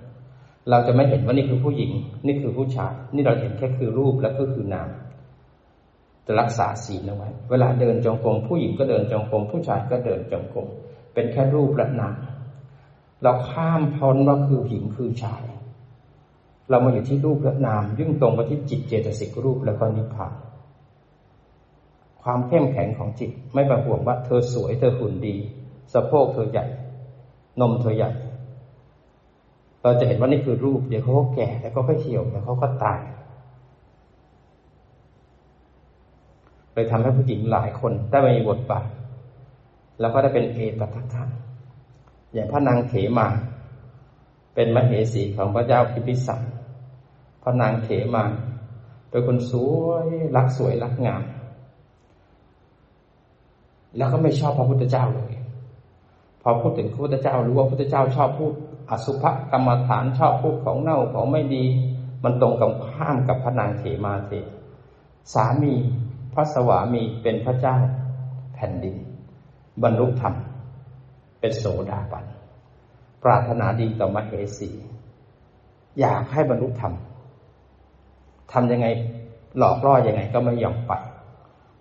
A: เราจะไม่เห็นว่านี่คือผู้หญิง นี่คือผู้ชาย นี่เราเห็นแค่คือรูปและก็คือนาม จะรักษาศีลเอาไว้ เวลาเดินจงกรมผู้หญิงก็เดินจงกรมผู้ชายก็เดินจงกรมเป็นแค่รูปและนามเราข้ามพ้นว่าคือหญิงคือชาย เรามาอยู่ที่รูปและนามยิ่งตรงไปที่จิตเจตสิกรูปแล้วก็นิพพานความเข้มแข็งของจิตไม่ประห่วงว่าเธอสวยเธอหุ่นดีสะโพกเธอใหญ่ นมเธอใหญ่ เราจะเห็นว่านี่คือรูป เดี๋ยวเขาก็แก่แล้วก็ค่อยเหี่ยวแล้วเขาก็ตายเล ยทำให้ผู้หญิงหลายคนได้มีบทบาท แล้วก็ได้เป็นเอตทัคทะอย่างพระนางเขมา เป็นมเหสีของพระเจ้าพิพิสันพระนางเขมาเป็นคนสวยรักสวยรักงาม แล้วก็ไม่ชอบพระพุทธเจ้าเลย พอพูดถึงพระพุทธเจ้ารู้ว่าพระพุทธเจ้าชอบพูดอสุภกรรมฐานชอบพูดของเน่าของไม่ดี มันตรงกับข้ามกับพระนางเขมาเทสามี พระสวามีเป็นพระเจ้าแผ่นดิน บรรลุธรรม เป็นโสดาบัน ปรารถนาดีต่อมเหสี อยากให้บรรลุธรรมทำยังไงหลอกล่อยังไงก็ไม่ยอมไป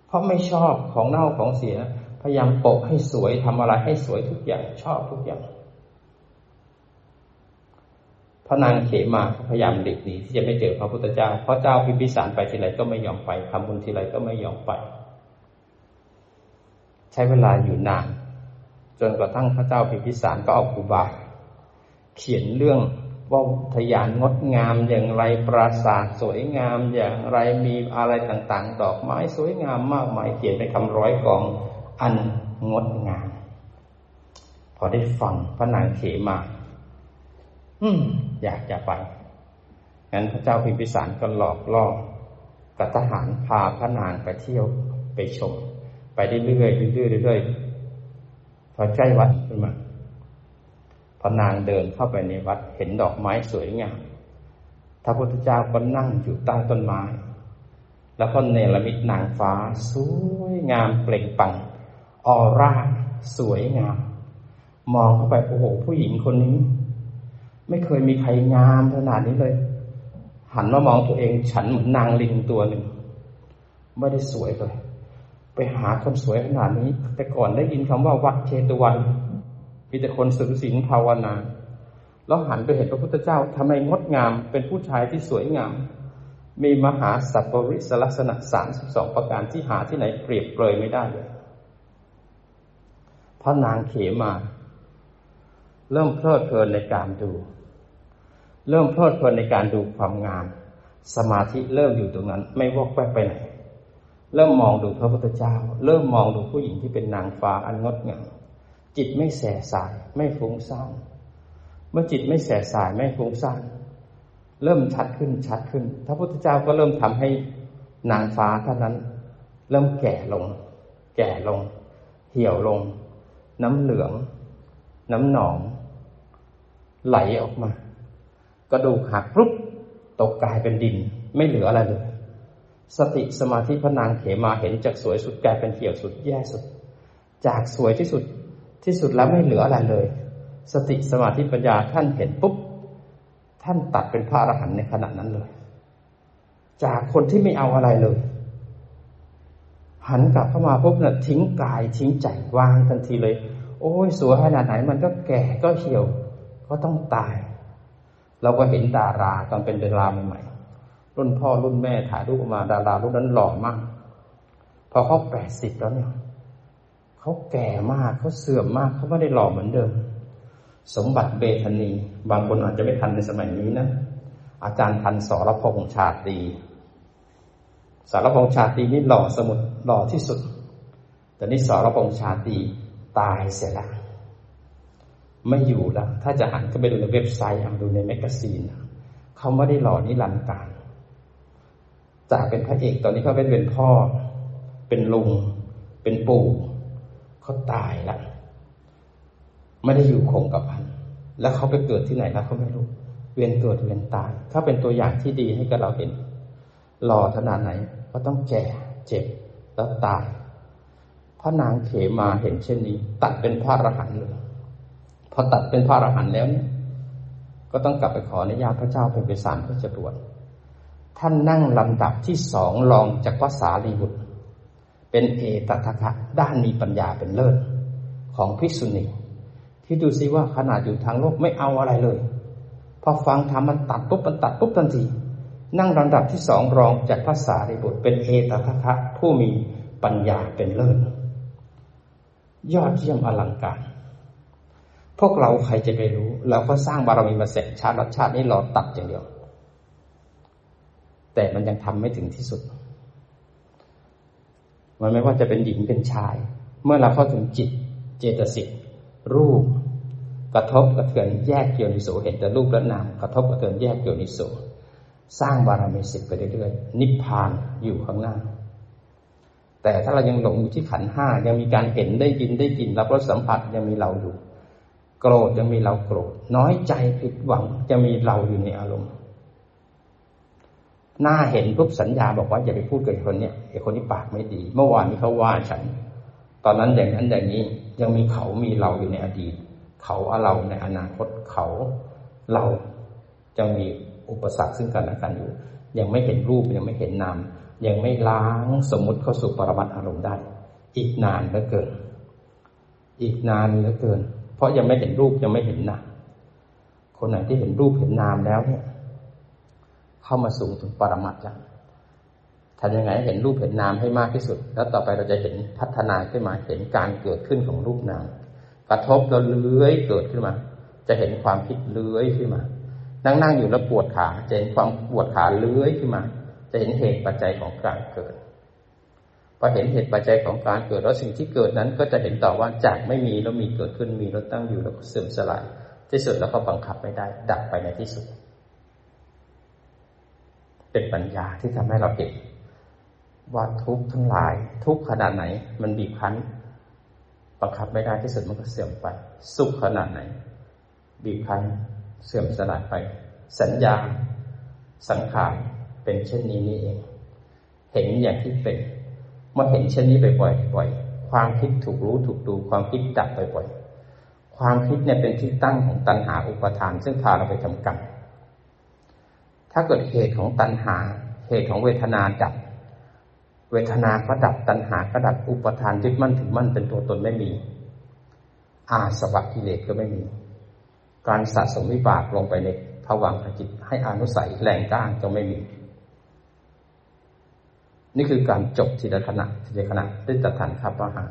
A: เพราะไม่ชอบของเน่าของเสีย พยายามปกให้สวยทำอะไรให้สวยทุกอย่างชอบทุกอย่าง พระนางเขมาพยายามหลีกหนีที่จะไม่เจอพระพุทธเจ้า เพราะเจ้าพิพิสารไปทีไรก็ไม่ยอมไปทำบุญทีไรก็ไม่ยอมไป ใช้เวลาอยู่นาน จนกระทั่งพระเจ้าพิพิสารก็เอาคูบาเขียนเรื่องว่าทยานงดงามอย่างไรปราสาทสวยงามอย่างไรมีอะไรต่างๆ ดอกไม้สวยงามมากมายเขียนไปคำร้อยกองอันงดงาม พอได้ฟังพระนางเขมา อืม อยากจะไปงั้นพระเจ้าพิมพิสารก็หลอกล่อกับทหารพาพระนางไปเที่ยวไปชม ไปเรื่อยๆเรื่อยๆเรื่อยๆพอใกล้วัดขึ้นมาพอนางเดินเข้าไปในวัดเห็นดอกไม้สวยงามพระพุทธเจ้าก็นั่งอยู่ใต้ต้นไม้ แล้วก็เนรมิตนางฟ้า สวยงามเปล่งปังออร่า สวยงาม มองเข้าไปโอ้โหผู้หญิงคนนี้ ไม่เคยมีใครงามขนาดนี้เลย หันมามองตัวเองฉันเหมือนนางลิงตัวหนึ่งไม่ได้สวยเลย ไปหาคนสวยขนาดนี้ แต่ก่อนได้ยินคำว่าวัดเชตวัน มีแต่คนสึงสิงภาวนา แล้วหันไปเห็นพระพุทธเจ้าทำไมงดงามเป็นผู้ชายที่สวยงาม มีมหาสัพปริสลักษณะสามสิบสองประการที่หาที่ไหนเปรียบเปรยไม่ได้เลยพระนางเขมา เริ่มเพลิดเพลินในการดู เริ่มเพลิดเพลินในการดูความงาม สมาธิเริ่มอยู่ตรงนั้น ไม่วอกแวกไปไหน เริ่มมองดูพระพุทธเจ้า เริ่มมองดูผู้หญิงที่เป็นนางฟ้าอันงดงามจิตไม่แสสายไม่ฟุ้งซ่านเมื่อจิตไม่แสสายไม่ฟุ้งซ่านเริ่มชัดขึ้นชัดขึ้นพระพุทธเจ้าก็เริ่มทำให้นางฟ้าท่านนั้น เริ่มแก่ลง แก่ลง เหี่ยวลง น้ำเหลือง น้ำหนอง ไหลออกมา กระดูกหักปุ๊บตกกลายเป็นดิน ไม่เหลืออะไรเลย สติสมาธิพระนางเขมาเห็นจากสวยสุดกลายเป็นเหี่ยวสุดแย่สุด จากสวยที่สุดที่สุดแล้วไม่เหลืออะไรเลย สติสมาธิปัญญาท่านเห็นปุ๊บ ท่านตัดเป็นพระอรหันต์ในขณะนั้นเลย จากคนที่ไม่เอาอะไรเลย หันกลับเข้ามาปุ๊บเนี่ยทิ้งกายทิ้งใจวางทันทีเลย โอ้ยสวยขนาดไหนมันก็แก่ก็เหี่ยว ก็ต้องตาย เราก็เห็นดาราตอนเป็นดาราใหม่ๆรุ่นพ่อรุ่นแม่ถ่ายรูปออกมาดารารุ่นนั้นหล่อมาก พอเขาแปดสิบแล้วเนี่ยเขาแก่มากเขาเสื่อมมากเขาไม่ได้หล่อเหมือนเดิม สมบัติเมทะนี บางคนอาจจะไม่ทันในสมัยนี้นะอาจารย์ทันสรพงษ์ชาตรีสารพงษ์ชาตรีนี่หล่อสมุดหล่อที่สุด แต่นี่สรพงษ์ชาตรีตายเสียแล้ว ไม่อยู่แล้วถ้าจะหันก็ไปดูในเว็บไซต์เอาดูใน magazine เขาไม่ได้หล่อนิรันดร์กาลจากเป็นพระเอกตอนนี้เขาเป็นเป็นพ่อ เป็นลุง เป็นปู่เขาตายละไม่ได้อยู่คงกับพัน แล้วเขาไปเกิดที่ไหนแล้วเขาไม่รู้ เวียนเกิดเวียนตายถ้าเป็นตัวอย่างที่ดีให้กับเราเห็นหล่อขนาดไหนก็ต้องแก่เจ็บแล้วตายพระนางเขมาเห็นเช่นนี้ ตัดเป็นพระอรหันต์เลย พอตัดเป็นพระอรหันต์แล้วเนี่ย ก็ต้องกลับไปขออนุญาตพระเจ้าเป็นไปสารเพื่อจะบวชท่านนั่งลำดับที่สองรองจากพระสารีบุตร เป็นเอตตะคะด้านมีปัญญาเป็นเลิศของภิกษุณีที่ดูซิว่าขนาดอยู่ทางโลกไม่เอาอะไรเลย พอฟังธรรมมันตัดปุ๊บมันตัดปุ๊บทันที นั่งลำดับที่สองรองจากภาษาริบุตร เป็นเอตตะคะผู้มีปัญญาเป็นเลิศยอดเยี่ยมอลังการ พวกเราใครจะไปรู้ เราก็สร้างบารมีมาเสร็จชาติรัชาตินี้เราตัดอย่างเดียว แต่มันยังทำไม่ถึงที่สุด มันไม่ว่าจะเป็นหญิงเป็นชาย เมื่อเราเข้าถึงจิต เจตสิกรูป กระทบกระเทือนแยกเกี่ยวนิโสเห็นแต่รูปและนามกระทบกระเทือนแยกเกี่ยวนิโสสร้างบารมีสิบไปเรื่อยๆนิพพานอยู่ข้างหน้า แต่ถ้าเรายังหลงอยู่ที่ขันห้ายังมีการเห็นได้ยินได้กินรับรสสัมผัสยังมีเราอยู่ โกรธยังมีเราโกรธ น้อยใจผิดหวังจะมีเราอยู่ในอารมณ์หน้าเห็นปุ๊บสัญญาบอกว่าอย่าไปพูดกับคนเนี่ยไอ้คนนี้ปากไม่ดี เมื่อวานนี้เขาว่าฉัน ตอนนั้นอย่างนั้นอย่างนี้ยังมีเขามีเราอยู่ในอดีต เขาเอาเราในอนาคตเขาเราจะมีอุปสรรคซึ่งกันและกันอยู่ ยังไม่เห็นรูปยังไม่เห็นนามยังไม่ล้างสมมุติเข้าสู่ปรมัตอารมณ์ได้ อีกนานเหลือเกิน อีกนานเหลือเกิน เพราะยังไม่เห็นรูปยังไม่เห็นนามคนไหนที่เห็นรูปเห็นนามแล้วเนี่ย เข้ามาสูงถึงปรมัตถ์แล้วทำยังไงเห็นรูปเห็นนามให้มากที่สุด แล้วต่อไปเราจะเห็นพัฒนาขึ้นมาเห็นการเกิดขึ้นของรูปนามกระทบแล้วเลื้อยเกิดขึ้นมา จะเห็นความคิดเลื้อยขึ้นมา นั่งนั่งอยู่แล้วปวดขาจะเห็นความปวดขาเลื้อยขึ้นมา จะเห็นเหตุปัจจัยของการเกิด พอเห็นเหตุปัจจัยของการเกิดแล้วสิ่งที่เกิดนั้นก็จะเห็นต่อว่าจากไม่มีแล้วมีเกิดขึ้นมีแล้วตั้งอยู่แล้วเสื่อมสลายที่สุดแล้วก็บังคับไม่ได้ ดับไปในที่สุด เป็นปัญญาที่ทำให้เราเห็นว่าทุกทั้งหลายทุกขนาดไหน มันบีบคั้นบังคับไม่ได้ที่สุดมันก็เสื่อมไป สุขขนาดไหน บีบคั้นเสื่อมสลายไป สัญญาสังขารเป็นเช่นนี้นี่เอง เห็นอย่างที่เป็น มื่อเห็นเช่นนี้บ่อยๆบ่อยความคิดถูกรู้ถูกดูความคิดดับไปบ่อยความคิดเนี่ยเป็นที่ตั้งของตัณหาอุปทาน ซึ่งพาเราไปทำกรรมถ้าเกิดเหตุของตัณหา เหตุของเวทนาดับ เวทนาก็ดับตัณหาก็ดับอุปทานยึดมั่นถือมั่นเป็นตัวตนไม่มี อาสวะกิเลสก็ไม่มี การสะสมวิบากลงไปในภวังคจิตให้อนุสัยแรงก้างจะไม่มี นี่คือการจบทีละขณะทีละขณะด้วยตฐานคับวหา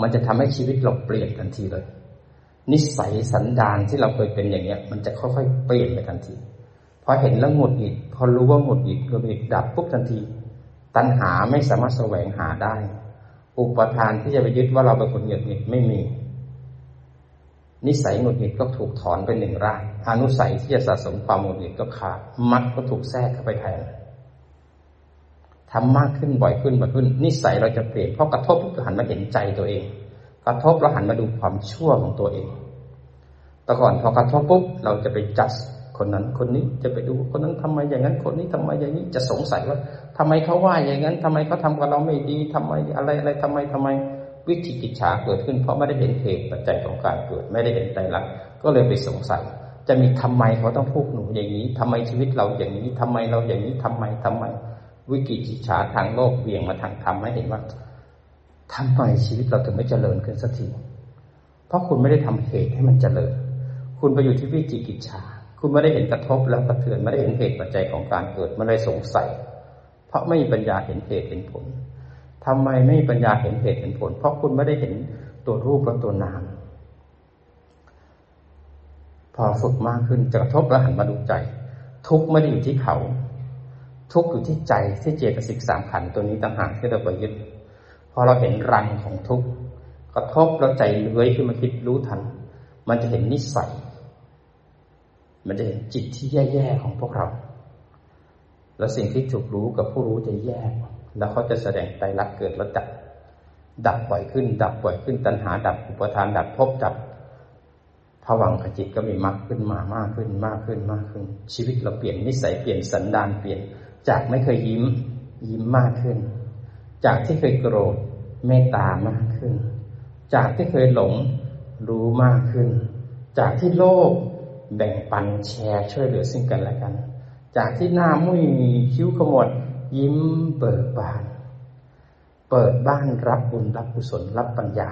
A: มันจะทำให้ชีวิตเราเปลี่ยนทันทีเลย นิสัยสันดานที่เราเคยเป็นอย่างเนี้ย มันจะค่อยๆเปลี่ยนไปทันทีพอเห็นแล้วหงุดหงิดพอรู้ว่าหงุดหงิดหงุดหงิดดับปุ๊บทันที ตัณหาไม่สามารถแสวงหาได้ อุปทานที่จะไปยึดว่าเราเป็นคนหงุดหงิดไม่มี นิสัยหงุดหงิดก็ถูกถอนไปหนึ่งร่างอนุสัยที่จะสะสมความหงุดหงิดก็ขาดมัดก็ถูกแทรกเข้าไปแทน ทำมากขึ้นบ่อยขึ้นบ่อยขึ้น นิสัยเราจะเปลี่ยนเพราะกระทบปุ๊บหันมาเห็นใจตัวเอง กระทบเราหันมาดูความชั่วของตัวเอง แต่ก่อนพอกระทบปุ๊บเราจะไปจัดคนนั้นคนนี้จะไปดูคนนั้นทำไมอย่างนั้น คนนี้ทำไมอย่างนี้จะสงสัยว่าทำไมเขาว่าอย่างนั้นทำไมเขาทากับเราไม่ดีทำไมอะไรอะไรทำไมทำไมวิธีกิจฉาเกิดขึ้น เพราะไม่ได้เห็นเหตุปัจจัยของการเกิด ไม่ได้เห็นใจรักก็เลยไปสงสัย จะมีทำไมเขาต้องพูดหนูอย่างนี้ทำไมชีวิตเราอย่างนี้ทำไมเราอย่างนี้ทำไมทำไม วิกิจิฉาทางโลกเบี่ยงมาทางธรรมให้เห็นว่าทำไมชีวิตเราถึงไม่เจริญขึ้นสักทีเพราะคุณไม่ได้ทำเหตุให้มันเจริญ คุณไปอยู่ที่วิจิกิจฉาคุณไม่ได้เห็นกระทบแล้วกระเทือนไม่ได้เห็นเหตุปัจจัยของการเกิดไม่ได้สงสัย เพราะไม่มีปัญญาเห็นเหตุเห็นผลทำไมไม่มีปัญญาเห็นเหตุเห็นผล เพราะคุณไม่ได้เห็นตัวรูปและตัวนามพอฝึกมากขึ้นจะกระทบแล้วหันมาดูใจ ทุกไม่ได้อยู่ที่เขา ทุกอยู่ที่ใจที่เจตสิกสามขันตัวนี้ต่างหากที่เราไปยึดพอเราเห็นรังของทุกกระทบแล้วใจเลื้อยขึ้นมาคิดรู้ทัน มันจะเห็นนิสัย มันจะเห็นจิตที่แย่ๆของพวกเรา แล้วสิ่งที่ถูกรู้กับผู้รู้จะแยก แล้วเขาจะแสดงไตรลักษณ์เกิดแล้วดับ ดับบ่อยขึ้น ดับบ่อยขึ้น ตัณหาดับ อุปทานดับพบดับผวังขจิตก็มีมากขึ้นมามากขึ้นมากขึ้นมากขึ้น ชีวิตเราเปลี่ยนนิสัยเปลี่ยนสันดานเปลี่ยน จากไม่เคยยิ้ม ยิ้มมากขึ้น จากที่เคยโกรธเมตตามากขึ้น จากที่เคยหลงรู้มากขึ้น จากที่โลภแบ่งปันแชร์ช่วยเหลือซึ่งกันและกัน จากที่หน้ามุ้ยมีคิ้วขมวดยิ้มเปิดบาน เปิดบ้านรับบุญรับกุศลรับปัญญา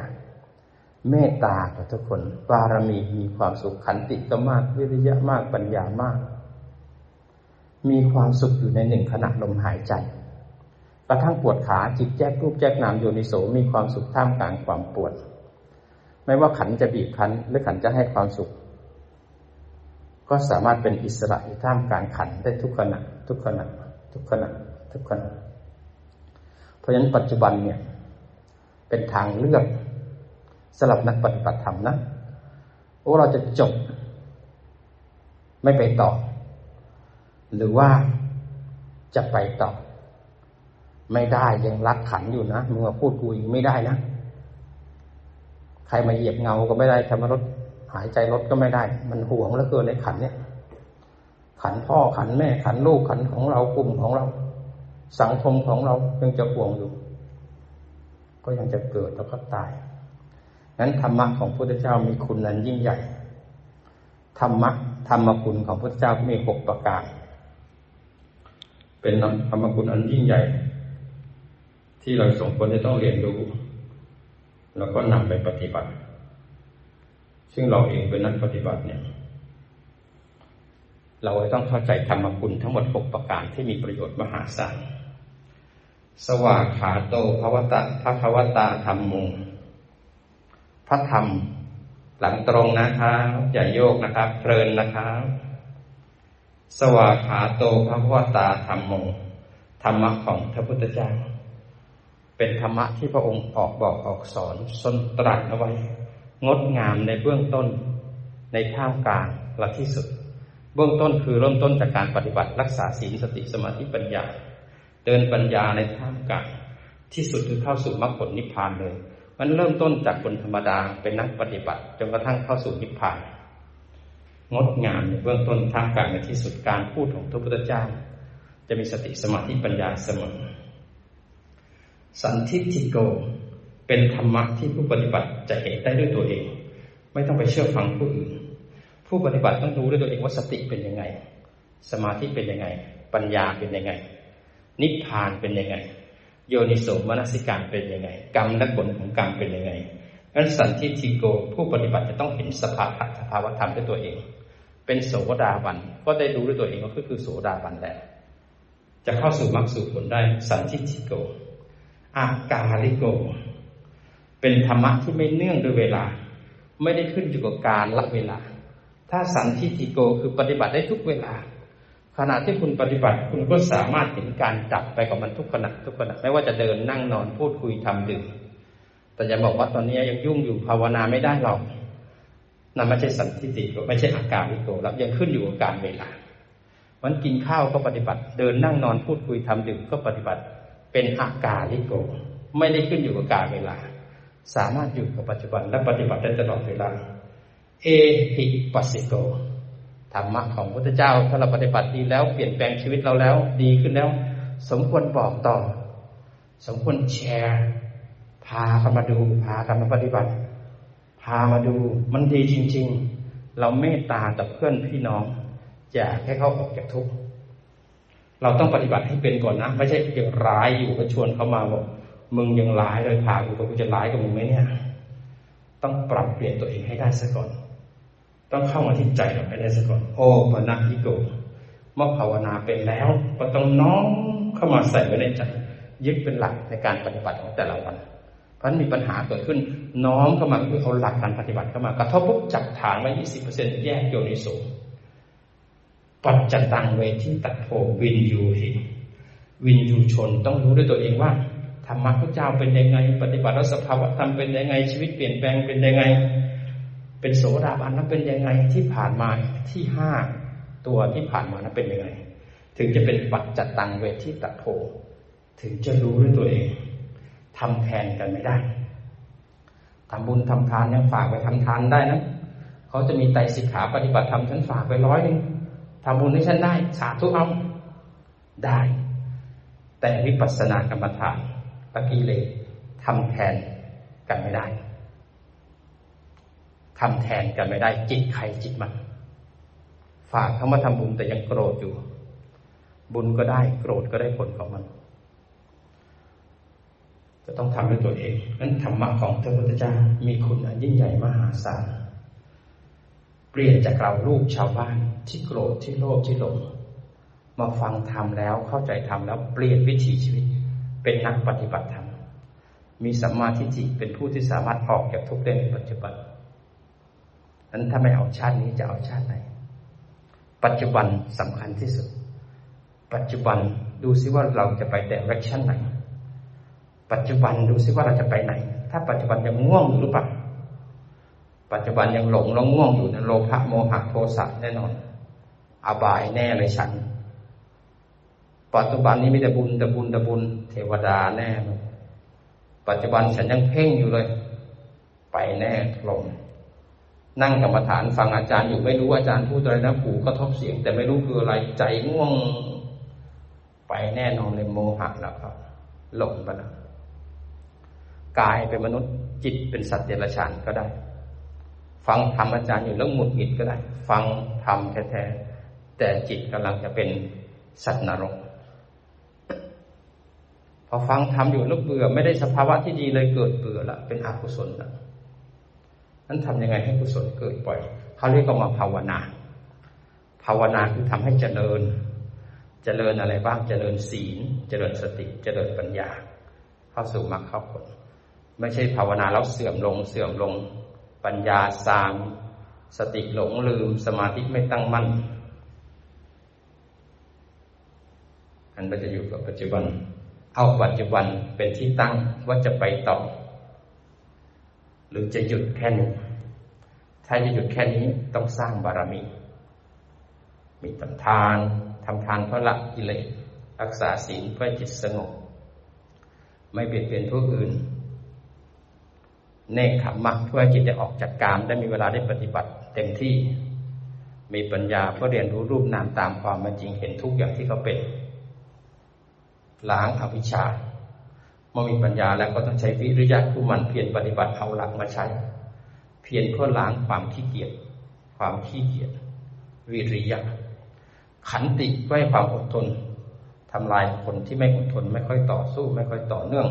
A: เมตตากับทุกคนบารมีมีความสุขขันติก็มากวิริยะมากปัญญามาก มีความสุขอยู่ในหนึ่งขณะลมหายใจกระทั่งปวดขาจิตแจกรูปแจกนามโยนิโสมีความสุขท่ามกลางความปวด ไม่ว่าขันจะบีบคั้นหรือขันจะให้ความสุข ก็สามารถเป็นอิสระอยู่ท่ามกลางขันได้ทุกขณะ ทุกขณะ ทุกขณะ ทุกขณะ เพราะฉะนั้นปัจจุบันเนี่ย เป็นทางเลือกสำหรับนักปฏิบัติธรรมนะโอ้เราจะจบ ไม่ไปต่อ หรือว่าจะไปต่อ ไม่ได้ยังรักขันอยู่นะมึงมาพูดกูอีกไม่ได้นะ ใครมาเหยียบเงาก็ไม่ได้ใครมารถหายใจลดก็ไม่ได้ มันห่วงแล้วเกินในขันเนี่ย ขันพ่อขันแม่ขันลูกขันของเรากลุ่มของเรา สังคมของเรายังจะห่วงอยู่ ก็ยังจะเกิดแล้วก็ตายนั้นธรรมะของพระพุทธเจ้ามีคุณนั้นยิ่งใหญ่ธรรมะธรรมคุณของพระพุทธเจ้ามีหกประการ เป็นธรรมคุณอันยิ่งใหญ่ ที่เราสมควรจะต้องเรียนรู้ แล้วก็นำไปปฏิบัติ ซึ่งเราเองเป็นนักปฏิบัติเนี่ย เราต้องเข้าใจธรรมคุณทั้งหมดหกประการที่มีประโยชน์มหาศาลสวากขาโตภวตะพระภวตาธรรมมงพระธรรม หลังตรงนะครับอย่าโยกนะครับเพลินนะครับ สวาขาโตพระวตาธรรมมงธรรมะของพระพุทธเจ้า เป็นธรรมะที่พระองค์ออกบอกออกสอนสนตรัสเอาไว้ งดงามในเบื้องต้น ในท่ามกลางและที่สุด เบื้องต้นคือเริ่มต้นจากการปฏิบัติรักษาศีลสติสมาธิปัญญา เดินปัญญาในท่ามกลางที่สุดคือเข้าสู่มรรคผลนิพพานเลย มันเริ่มต้นจากคนธรรมดาเป็นนักปฏิบัติจนกระทั่งเข้าสู่นิพพาน งดงามในเบื้องต้นท่ามกลางในที่สุดการพูดของพระพุทธเจ้า จะมีสติสมาธิปัญญาเสมอ สันทิติโก เป็นธรรมะที่ผู้ปฏิบัติจะเห็นได้ด้วยตัวเอง ไม่ต้องไปเชื่อฟังผู้อื่น ผู้ปฏิบัติต้องรู้ด้วยตัวเองว่าสติเป็นยังไง สมาธิเป็นยังไง ปัญญาเป็นยังไง นิพพานเป็นยังไง โยนิโสมนสิการเป็นยังไง กรรมและผลของกรรมเป็นยังไงนั้นสันทิทิโกผู้ปฏิบัติจะต้องเห็นสภาวะสภาวธรรมด้วยตัวเอง เป็นโสดาบันก็ได้รู้ด้วยตัวเองว่าคือโสดาบันแหละจะเข้าสู่มรรคสู่ผลได้สันทิทิโกอากาลิโก เป็นธรรมะที่ไม่เนื่องด้วยเวลา ไม่ได้ขึ้นอยู่กับการละเวลา ถ้าสันทิติโกคือปฏิบัติได้ทุกเวลา ขณะที่คุณปฏิบัติคุณก็สามารถเห็นการดับไปกับมันทุกขณะทุกขณะไม่ว่าจะเดินนั่งนอนพูดคุยทำดื่มแต่อย่าบอกว่าตอนนี้ยังยุ่งอยู่ภาวนาไม่ได้หรอก นั่นไม่ใช่สันทิติโกไม่ใช่อาการวิโกแล้วยังขึ้นอยู่กับการเวลามันกินข้าวก็ปฏิบัติ เดินนั่งนอนพูดคุยทำดื่มก็ปฏิบัติเป็นอาการลิโก ไม่ได้ขึ้นอยู่กับการเวลา สามารถอยู่กับปัจจุบันและปฏิบัติได้ตลอดเวลา เอหิปัสสิโกธรรมะของพระพุทธเจ้าถ้าเราปฏิบัติดีแล้วเปลี่ยนแปลงชีวิตเราแล้ว ดีขึ้นแล้ว สมควรบอกต่อ สมควรแชร์ พากันมาดู พากันมาปฏิบัติ พามาดูมันดีจริง ๆ เราเมตตาต่อเพื่อนพี่น้องอยากให้เขาออกจากทุกข์เราต้องปฏิบัติให้เป็นก่อนนะ ไม่ใช่ยังร้ายอยู่ก็ชวนเขามาบอกมึงยังร้ายเลยพากูไปกูจะร้ายกับมึงไหมเนี่ย ต้องปรับเปลี่ยนตัวเองให้ได้ซะก่อน ต้องเข้ามาที่ใจเราให้ได้ซะก่อน โอ้ปนักิโกเมื่อภาวนาเป็นแล้ว ก็ต้องน้อมเข้ามาใส่ไว้ในใจยึดเป็นหลักในการปฏิบัติของแต่ละวัน เพราะมีปัญหาเกิดขึ้นน้อมเข้ามาคือเอาหลักการปฏิบัติเข้ามากระทบปุ๊บจับฐานไว้ยี่สิบเปอร์เซ็นต์แยกโยนิโสปัจจตังเวทิตัดโพวินยูหิวินยูชนต้องรู้ด้วยตัวเองว่าธรรมะพระเจ้าเป็นยังไง ปฏิบัติรัสภาวะธรรมเป็นยังไงชีวิตเปลี่ยนแปลงเป็นยังไง เป็นโสดาบันนั้นเป็นยังไงที่ผ่านมาที่ห้าตัวที่ผ่านมานั้นเป็นยังไง ถึงจะเป็นปัจจตังเวทิตัดโพถึงจะรู้ด้วยตัวเอง ทำแทนกันไม่ได้ทำบุญทำทานเนี่ยฝากไปทำทานได้นะเขาจะมีไตสิกขาปฏิบัติธรรมฉันฝากไปร้อยหนึ่งทำบุญให้ฉันได้สาธุเอาได้ แต่วิปัสสนากรรมฐานตะกี้เลยทำแทนกันไม่ได้ทำแทนกันไม่ได้ จิตใครจิตมัน ฝากเขามาทำบุญแต่ยังโกรธอยู่ บุญก็ได้โกรธก็ได้ผลของมัน จะต้องทำด้วยตัวเองนั้นธรรมะของพระพุทธเจ้ามีคุณอันยิ่งใหญ่มหาศาลเปลี่ยนจากเราลูกชาวบ้านที่โกรธที่โลภที่หลงมาฟังธรรมแล้วเข้าใจธรรมแล้วเปลี่ยนวิถีชีวิต เป็นนักปฏิบัติธรรมมีสัมมาทิฏฐิเป็นผู้ที่สามารถออกจากทุกข์ได้ในปัจจุบันนั้นถ้าไม่เอาชาตินี้จะเอาชาติไหน ปัจจุบันสำคัญที่สุด ปัจจุบันดูซิว่าเราจะไป direction ไหน ปัจจุบันดูซิว่าเราจะไปไหน ถ้าปัจจุบันยังง่วงอยู่หรือเปล่าปัจจุบันยังหลงแล้วง่วงอยู่ในโลภะโมหะโทสะแน่นอน อบายแน่เลยฉัน ปัจจุบันนี้มีแต่บุญแต่บุญแต่บุญ เทวดาแน่ ปัจจุบันฉันยังเพ่งอยู่เลย ไปแน่ลงนั่งกรรมฐานฟังอาจารย์อยู่ไม่รู้อาจารย์พูดอะไรนะหูก็ทบเสียง แต่ไม่รู้คืออะไรใจง่วง ไปแน่นอนเลยโมหะแล้วครับหลงไปแล้ว กายเป็นมนุษย์จิตเป็นสัตว์เดรัจฉานก็ได้ ฟังธรรมอาจารย์อยู่แล้วหงุดหงิดก็ได้ ฟังธรรมแท้ๆแต่จิตกำลังจะเป็นสัตว์นรก พอฟังธรรมอยู่แล้วเบื่อไม่ได้สภาวะที่ดีเลยเกิดเบื่อละเป็นอกุศลละนั้นทำยังไงให้กุศลเกิดบ่อยเขาเรียกว่ามาภาวนา ภาวนาคือทำให้เจริญ เจริญอะไรบ้าง เจริญศีล เจริญสติ เจริญปัญญา เข้าสู่มรรคเข้าผล ไม่ใช่ภาวนาแล้วเสื่อมลงเสื่อมลง ปัญญาสามสติหลงลืมสมาธิไม่ตั้งมั่นอันก็จะอยู่กับปัจจุบัน เอาปัจจุบันเป็นที่ตั้งว่าจะไปต่อ หรือจะหยุดแค่นี้ ถ้าจะหยุดแค่นี้ต้องสร้างบารมี มีทำทานทำทานเพื่อละกิเลสรักษาศีลเพื่อจิตสงบ ไม่เบียดเบียนผู้อื่น เนคขมมะเพื่อจิตจะออกจากกามได้มีเวลาได้ปฏิบัติเต็มที่ มีปัญญาเพื่อเรียนรู้รูปนามตามความเป็นจริงเห็นทุกอย่างที่เขาเป็นล้างอวิชชาเมื่อมีปัญญาแล้วก็ต้องใช้วิริยะผู้มันเพียรปฏิบัติเอาหลักมาใช้ เพียรเพื่อล้างความขี้เกียจความขี้เกียจวิริยะ ขันติก็ให้ความอดทนทำลายคนที่ไม่อดทน ไม่ค่อยต่อสู้ ไม่ค่อยต่อเนื่อง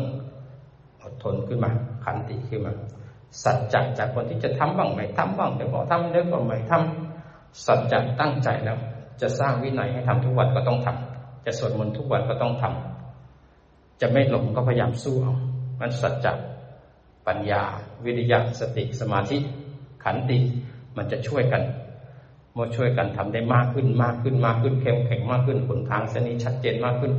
A: ทนขึ้นมา ขันติขึ้นมา สัจจะจากคนที่จะทำบ้างไม่ทำบ้างเดี๋ยวบอกทำเดี๋ยวบอกไม่ทำสัจจะตั้งใจแล้ว จะสร้างวินัยให้ทำทุกวันก็ต้องทำจะสวดมนต์ทุกวันก็ต้องทำจะไม่หลงก็พยายามสู้เอามันสัจจะปัญญา วิริยะสติสมาธิขันติมันจะช่วยกันมาช่วยกันทำได้มากขึ้นมากขึ้นมากขึ้นเข้มแข็งมากขึ้นผลทางเส้นนี้ชัดเจนมากขึ้น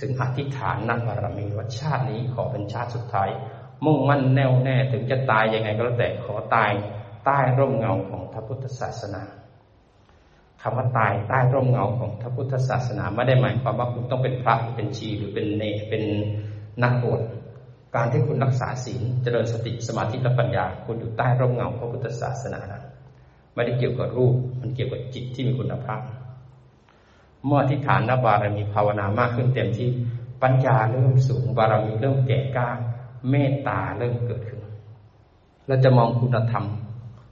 A: ถึงอธิษฐานนักบารมีว่าชาตินี้ขอเป็นชาติสุดท้าย มุ่งมั่นแน่วแน่ถึงจะตายยังไงก็แล้วแต่ขอตายใต้ร่มเงาของพระพุทธศาสนาคำว่าตายใต้ร่มเงาของพระพุทธศาสนาไม่ได้หมายความว่าคุณต้องเป็นพระเป็นชีหรือเป็นเนเป็นนักบวชการที่คุณรักษาศีลเจริญสติสมาธิและปัญญา คุณอยู่ใต้ร่มเงาพระพุทธศาสนานะไม่ได้เกี่ยวกับรูป มันเกี่ยวกับจิตที่มีคุณภาพ เมื่อที่ฐานนบารมีภาวนามากขึ้นเต็มที่ปัญญาเริ่มสูงบารมีเริ่มแก่กล้าเมตตาเริ่มเกิดขึ้น เราจะมองคุณธรรม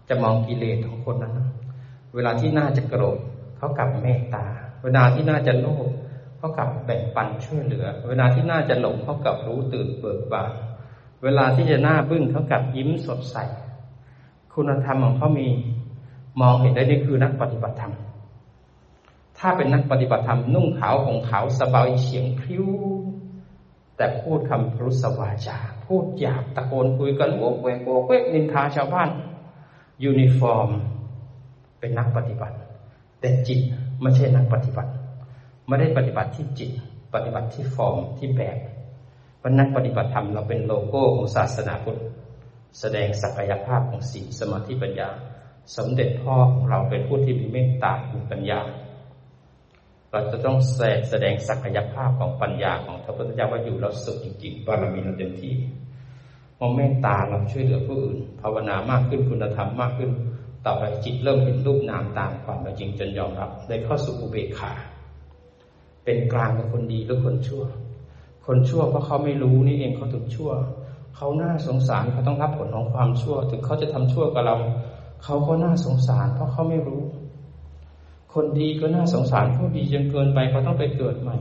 A: จะมองกิเลสของคนนั้น เวลาที่น่าจะโกรธเขากลับเมตตา เวลาที่น่าจะโลภเขากลับแบ่งปันช่วยเหลือ เวลาที่น่าจะหลงเขากลับรู้ตื่นเบิกบานเวลาที่จะหน้าบึ้งเขากลับยิ้มสดใส คุณธรรมของเขามีมองเห็นได้นี่คือนักปฏิบัติธรรม ถ้าเป็นนักปฏิบัติธรรมนุ่งขาวของขาวสบายเฉียงพริ้ว แต่พูดคำผรุสวาจา พูดหยาบตะโกนคุยกันโหวกเหวกโหวกเหวกนินทาชาวบ้าน ยูนิฟอร์ม เป็นนักปฏิบัติ แต่จิตไม่ใช่นักปฏิบัติ ไม่ได้ปฏิบัติที่จิต ปฏิบัติที่ฟอร์มที่แบบวันนักปฏิบัติธรรมเราเป็นโลโก้ของศาสนาพุทธแสดงศักยภาพของศีลสมาธิปัญญา สมเด็จพ่อของเราเป็นผู้ที่มีเมตตามีปัญญา เราจะต้องแสดงศักยภาพของปัญญาของพระพุทธเจ้าว่าอยู่เราสุดจริงๆบารมีเราเต็มที่พอเมตตาเราช่วยเหลือผู้อื่น ภาวนามากขึ้นคุณธรรมมากขึ้น ต่อไปจิตเริ่มเห็นรูปนามตามความเป็นจริงจนยอมรับได้เข้าสู่อุเบกขา เป็นกลางกับคนดีหรือคนชั่ว คนชั่วเพราะเขาไม่รู้นี่เองเขาถึงชั่ว เขาน่าสงสารเขาต้องรับผลของความชั่ว ถึงเขาจะทำชั่วกับเรา เขาก็น่าสงสาร เพราะเขาไม่รู้ คนดีก็น่าสงสารเขาดีจนเกินไปเขาต้องไปเกิดใหม่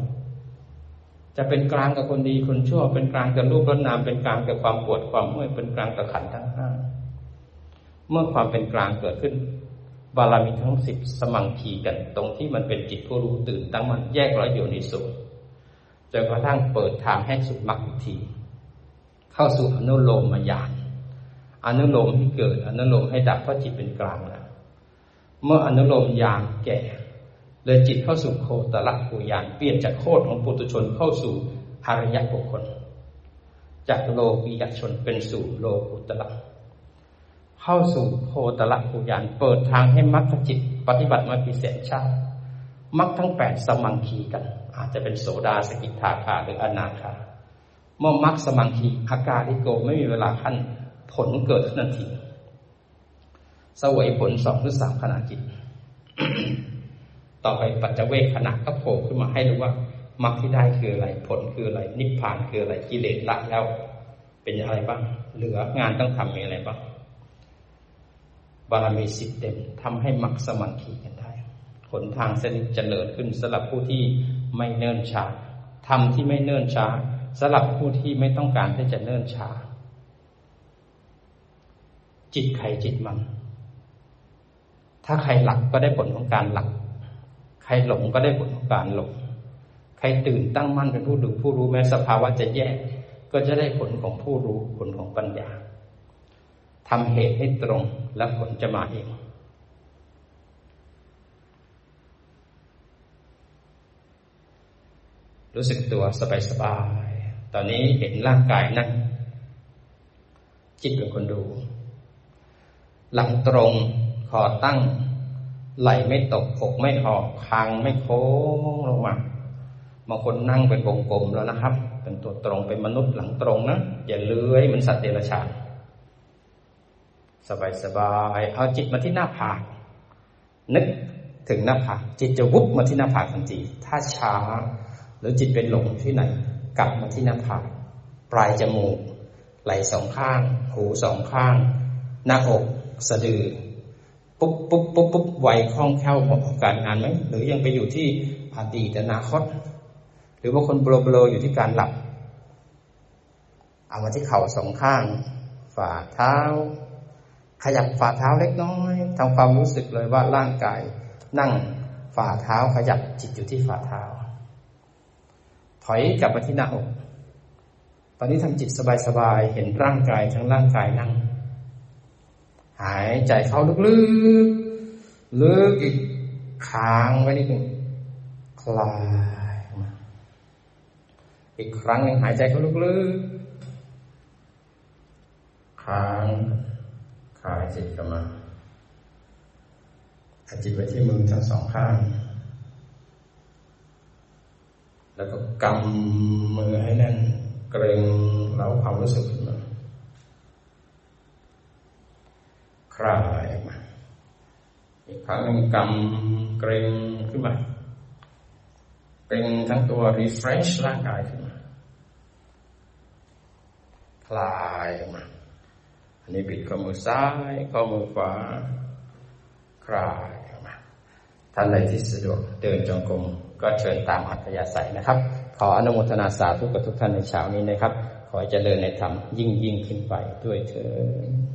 A: จะเป็นกลางกับคนดีคนชั่ว เป็นกลางกับรูปรสนามเป็นกลางกับความปวดความเมื่อยเป็นกลางกับขันทั้งห้าเมื่อความเป็นกลางเกิดขึ้น บารมีทั้งสิบสมังคีกัน ตรงที่มันเป็นจิตผู้รู้ตื่นตั้งมันแยกร้อยอยู่ในสุขจนกระทั่งเปิดทางให้สุดมรรคอีกที เข้าสู่อนุโลมมายานอนุโลมให้เกิดอนุโลมให้ดับเพราะจิตเป็นกลางแล้ว เมื่ออนุโลมยานแก่เลยจิตเข้าสู่โคตรภูยานเปลี่ยนจากโคตรของปุถุชนเข้าสู่อริยบุคคล จากโลกียชนเป็นสู่โลกุตระเข้าสู่โคตรภูยานเปิดทางให้มรรคจิต ปฏิบัติมากี่แสนชาติมรรคทั้งแปดสมังคีกัน อาจจะเป็นโสดาสกิทาคาหรืออนาคาเมื่อมรรคสมังคีอาการลิโกไม่มีเวลาขั้นผลเกิดทันที สวยผลสองหรือสามขณะจิต ต่อไปปัจจเวกขณะก็โผล่ขึ้นมาให้รู้ว่ามรรคที่ได้คืออะไรผลคืออะไร นิพพานคืออะไรกิเลสละแล้ว เป็นอะไรบ้าง เหลืองานต้องทำมีอะไรบ้างบารมีสิบเต็มทำให้มรรคสมัคคีกันได้ผลทางเส้นเจริญขึ้นสำหรับผู้ที่ไม่เนิ่นช้าทำที่ไม่เนิ่นช้าสำหรับผู้ที่ไม่ต้องการที่จะเนิ่นช้า จิตใครจิตมัน ถ้าใครหลักก็ได้ผลของการหลักใครหลงก็ได้ผลของการหลง ใครตื่นตั้งมั่นเป็นผู้ดูผู้รู้แม้สภาวะจะแยก ก็จะได้ผลของผู้รู้ผลของปัญญาทำเหตุให้ตรงและผลจะมาเองรู้สึกตัวสบายๆตอนนี้เห็นร่างกายนั่งจิตเป็นคนดู หลังตรง อตั้ง ไหลไม่ตกอกไม่หอกคางไม่โค้งลงมาบางคนนั่งเป็นวงกลมแล้วนะครับ เป็นตัวตรงเป็นมนุษย์หลังตรงนะอย่าเลื้อยเหมือนสัตว์เดรัจฉานสบายสบายเอาจิตมาที่หน้าผากนึกถึงหน้าผากจิตจะวุบมาที่หน้าผากทันทีถ้าช้า หรือจิตเป็นหลงที่ไหน กลับมาที่หน้าผากปลายจมูก ไหล่สองข้าง หูสองข้าง หน้าอก สะดือ ปุ๊บปุ๊บปุ๊บปุ๊บไวคล่องแคล่วเหมาะกับการงานไหมหรือยังไปอยู่ที่อดีตอนาคต หรือว่าคนเบลอๆอยู่ที่การหลับ เอามาที่เข่าสองข้าง ฝ่าเท้า ขยับฝ่าเท้าเล็กน้อยทำความรู้สึกเลยว่าร่างกาย นั่งฝ่าเท้าขยับจิตอยู่ที่ฝ่าเท้า ถอยกลับมาที่หน้าอกปอนนี้ทำจิตสบายๆเห็นร่างกายทั้งร่างกายนั่ง หายใจเข้าลึกๆ ลึกอีกค้างไว้นิดนึงคลายมาอีกครั้งหนึ่งหายใจเข้าลึกๆค้างคลายจิตกลับมาอาจิตไว้ที่มือทั้งสองข้าง แล้วก็กำมือให้แน่นเกรงเราความรู้สึกขึ้นมา คลายออกมาอีกครั้งหนึ่งกำเกรงขึ้นมาเกรงทั้งตัว refresh ร่างกายขึ้นมาคลายออกมาอันนี้บิดข้อมือซ้ายข้อมือขวาคลายออกมาท่านใดที่สะดวกเดินจงกรมก็เชิญตามอัธยาศัยนะครับ ขออนุโมทนาสาธุกับทุกท่านในเช้านี้นะครับ ขอเจริญในธรรมยิ่งยิ่งขึ้นไปด้วยเถิด